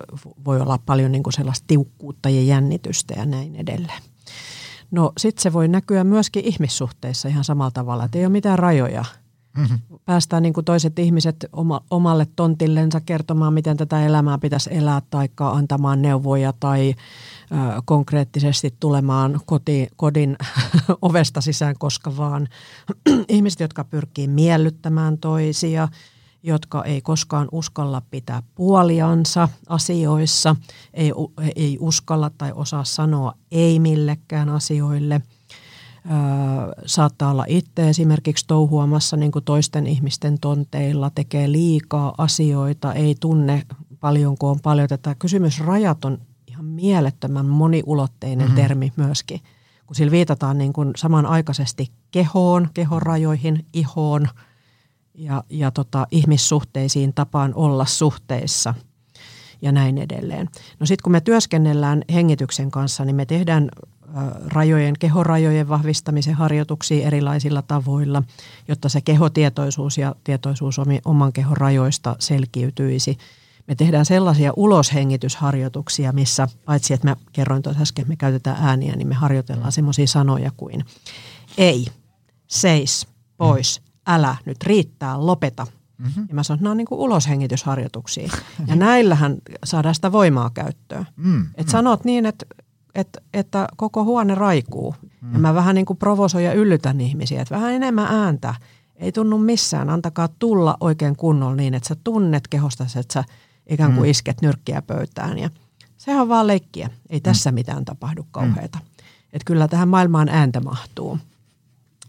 voi olla paljon niin kuin sellaista tiukkuutta ja jännitystä ja näin edelleen. No sitten se voi näkyä myöskin ihmissuhteissa ihan samalla tavalla, että ei ole mitään rajoja. Mm-hmm. Päästään niin kuin toiset ihmiset oma, omalle tontillensa kertomaan, miten tätä elämää pitäisi elää tai antamaan neuvoja tai konkreettisesti tulemaan koti, kodin ovesta sisään, koska vaan ihmiset, jotka pyrkii miellyttämään toisia, jotka ei koskaan uskalla pitää puoliansa asioissa, ei, ei uskalla tai osaa sanoa ei millekään asioille. saattaa olla itse esimerkiksi touhuamassa niin kuin toisten ihmisten tonteilla, tekee liikaa asioita, ei tunne paljonko on paljon tätä. Kysymys rajat on ihan mielettömän moniulotteinen mm-hmm. termi myöskin, kun sillä viitataan niin kuin samanaikaisesti kehoon, kehonrajoihin, ihoon ja, ja tota, ihmissuhteisiin, tapaan olla suhteissa ja näin edelleen. No sitten kun me työskennellään hengityksen kanssa, niin me tehdään rajojen, kehorajojen vahvistamisen harjoituksia erilaisilla tavoilla, jotta se kehotietoisuus ja tietoisuus oman kehon rajoista selkiytyisi – me tehdään sellaisia uloshengitysharjoituksia, missä paitsi että mä kerroin tuossa äsken, että me käytetään ääniä, niin me harjoitellaan semmoisia sanoja kuin ei, seis, pois, älä, nyt riittää, lopeta. Mm-hmm. Ja mä sanon, että nämä on niin kuin uloshengitysharjoituksia. Ja näillähän saadaan sitä voimaa käyttöön. Mm-hmm. Että sanot niin, että, että, että koko huone raikuu. Mm-hmm. Ja mä vähän niin kuin provosoin ja yllytän ihmisiä, että vähän enemmän ääntä. Ei tunnu missään, antakaa tulla oikein kunnolla niin, että sä tunnet kehosta, että sä ikään kuin mm. isket nyrkkiä pöytään. Ja sehän on vaan leikkiä. Ei tässä mm. mitään tapahdu kauheata. Mm. Että kyllä tähän maailmaan ääntä mahtuu.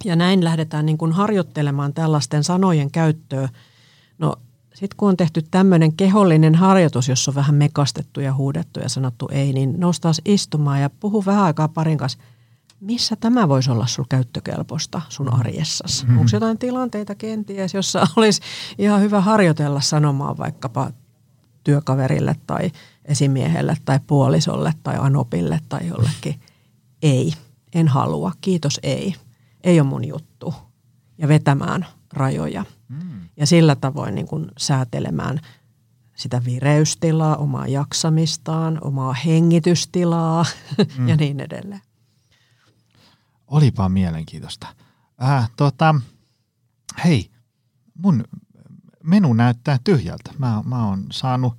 Ja näin lähdetään niin kuin harjoittelemaan tällaisten sanojen käyttöä. No sitten kun on tehty tämmöinen kehollinen harjoitus, jossa on vähän mekastettu ja huudettu ja sanottu ei, niin noustaas istumaan ja puhu vähän aikaa parin kanssa. Missä tämä voisi olla sun käyttökelpoista sun mm. arjessasi? Mm. Onko jotain tilanteita kenties, jossa olisi ihan hyvä harjoitella sanomaan vaikkapa työkaverille tai esimiehelle tai puolisolle tai anopille tai jollekin. Ei, en halua, kiitos ei. Ei ole mun juttu. ja vetämään rajoja. Mm. Ja sillä tavoin niin kuin säätelemään sitä vireystilaa, omaa jaksamistaan, omaa hengitystilaa mm. ja niin edelleen. Olipa mielenkiintoista. Äh, tota, hei, mun menu näyttää tyhjältä. Mä, mä oon saanut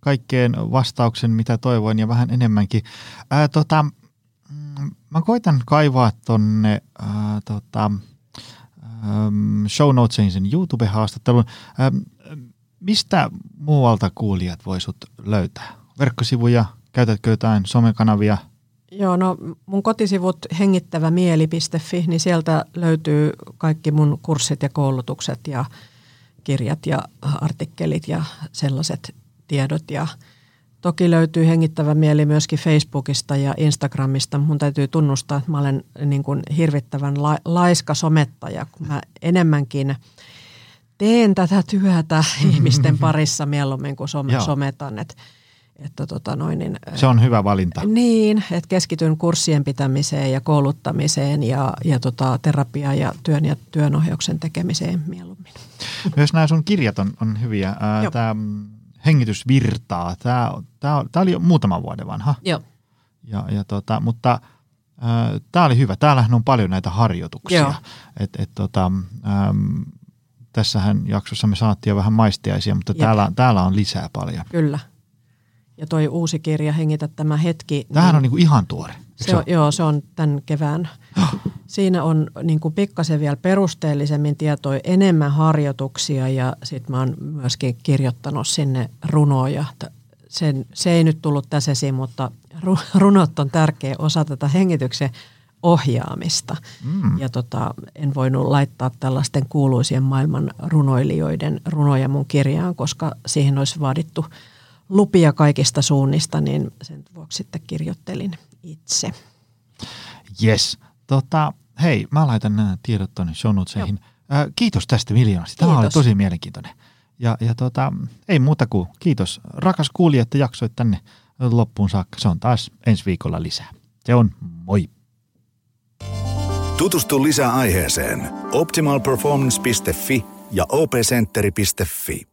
kaikkeen vastauksen, mitä toivoin ja vähän enemmänkin. Ää, tota, mä koitan kaivaa tonne ää, tota, ähm, show notesiin sen YouTube-haastattelun. Ää, mistä muualta kuulijat voisut löytää? Verkkosivuja, käytätkö jotain somekanavia? Joo, no mun kotisivut hengittävämieli.fi, niin sieltä löytyy kaikki mun kurssit ja koulutukset ja kirjat ja artikkelit ja sellaiset tiedot. Ja toki löytyy hengittävä mieli myöskin Facebookista ja Instagramista. Mun täytyy tunnustaa, että mä olen niin kuin hirvittävän la- laiska somettaja, kun mä enemmänkin teen tätä työtä ihmisten parissa mieluummin kuin some- sometan. Että että tota noin, niin, Se on hyvä valinta. Niin, että keskityn kurssien pitämiseen ja kouluttamiseen ja, ja tota, terapia- ja työn ja työnohjauksen tekemiseen mieluummin. Myös nämä sun kirjat on, on hyviä. Tämä hengitysvirtaa, tämä, tämä, tämä oli jo muutaman vuoden vanha. Joo. Ja, ja tota, mutta tämä oli hyvä. Täällähän on paljon näitä harjoituksia. Et, et, tota, äm, tässähän jaksossa me saatiin jo vähän maistiaisia, mutta täällä, täällä on lisää paljon. Kyllä. Ja toi uusi kirja, Hengitä tämä hetki. Tämähän niin, on niin kuin ihan tuore. Se on, joo, se on tämän kevään. Siinä on niin kuin pikkasen vielä perusteellisemmin tietoa, enemmän harjoituksia ja sitten mä oon myöskin kirjoittanut sinne runoja. Sen, se ei nyt tullut tässä esiin, mutta runot on tärkeä osa tätä hengityksen ohjaamista. Mm. Ja tota, en voinut laittaa tällaisten kuuluisien maailman runoilijoiden runoja mun kirjaan, koska siihen olisi vaadittu – lupia kaikista suunnista, niin sen vuoksi sitten kirjoittelin itse. Yes. Tota, hei, mä laitan nämä tiedot tuonne show notesihin. Äh, kiitos tästä miljoonasta. Tämä kiitos. oli tosi mielenkiintoinen. Ja, ja tota, ei muuta kuin kiitos. Rakas kuulija, että jaksoit tänne loppuun saakka. Se on taas ensi viikolla lisää. Se on moi. Tutustu lisää aiheeseen optimalperformance.fi ja opcenteri.fi.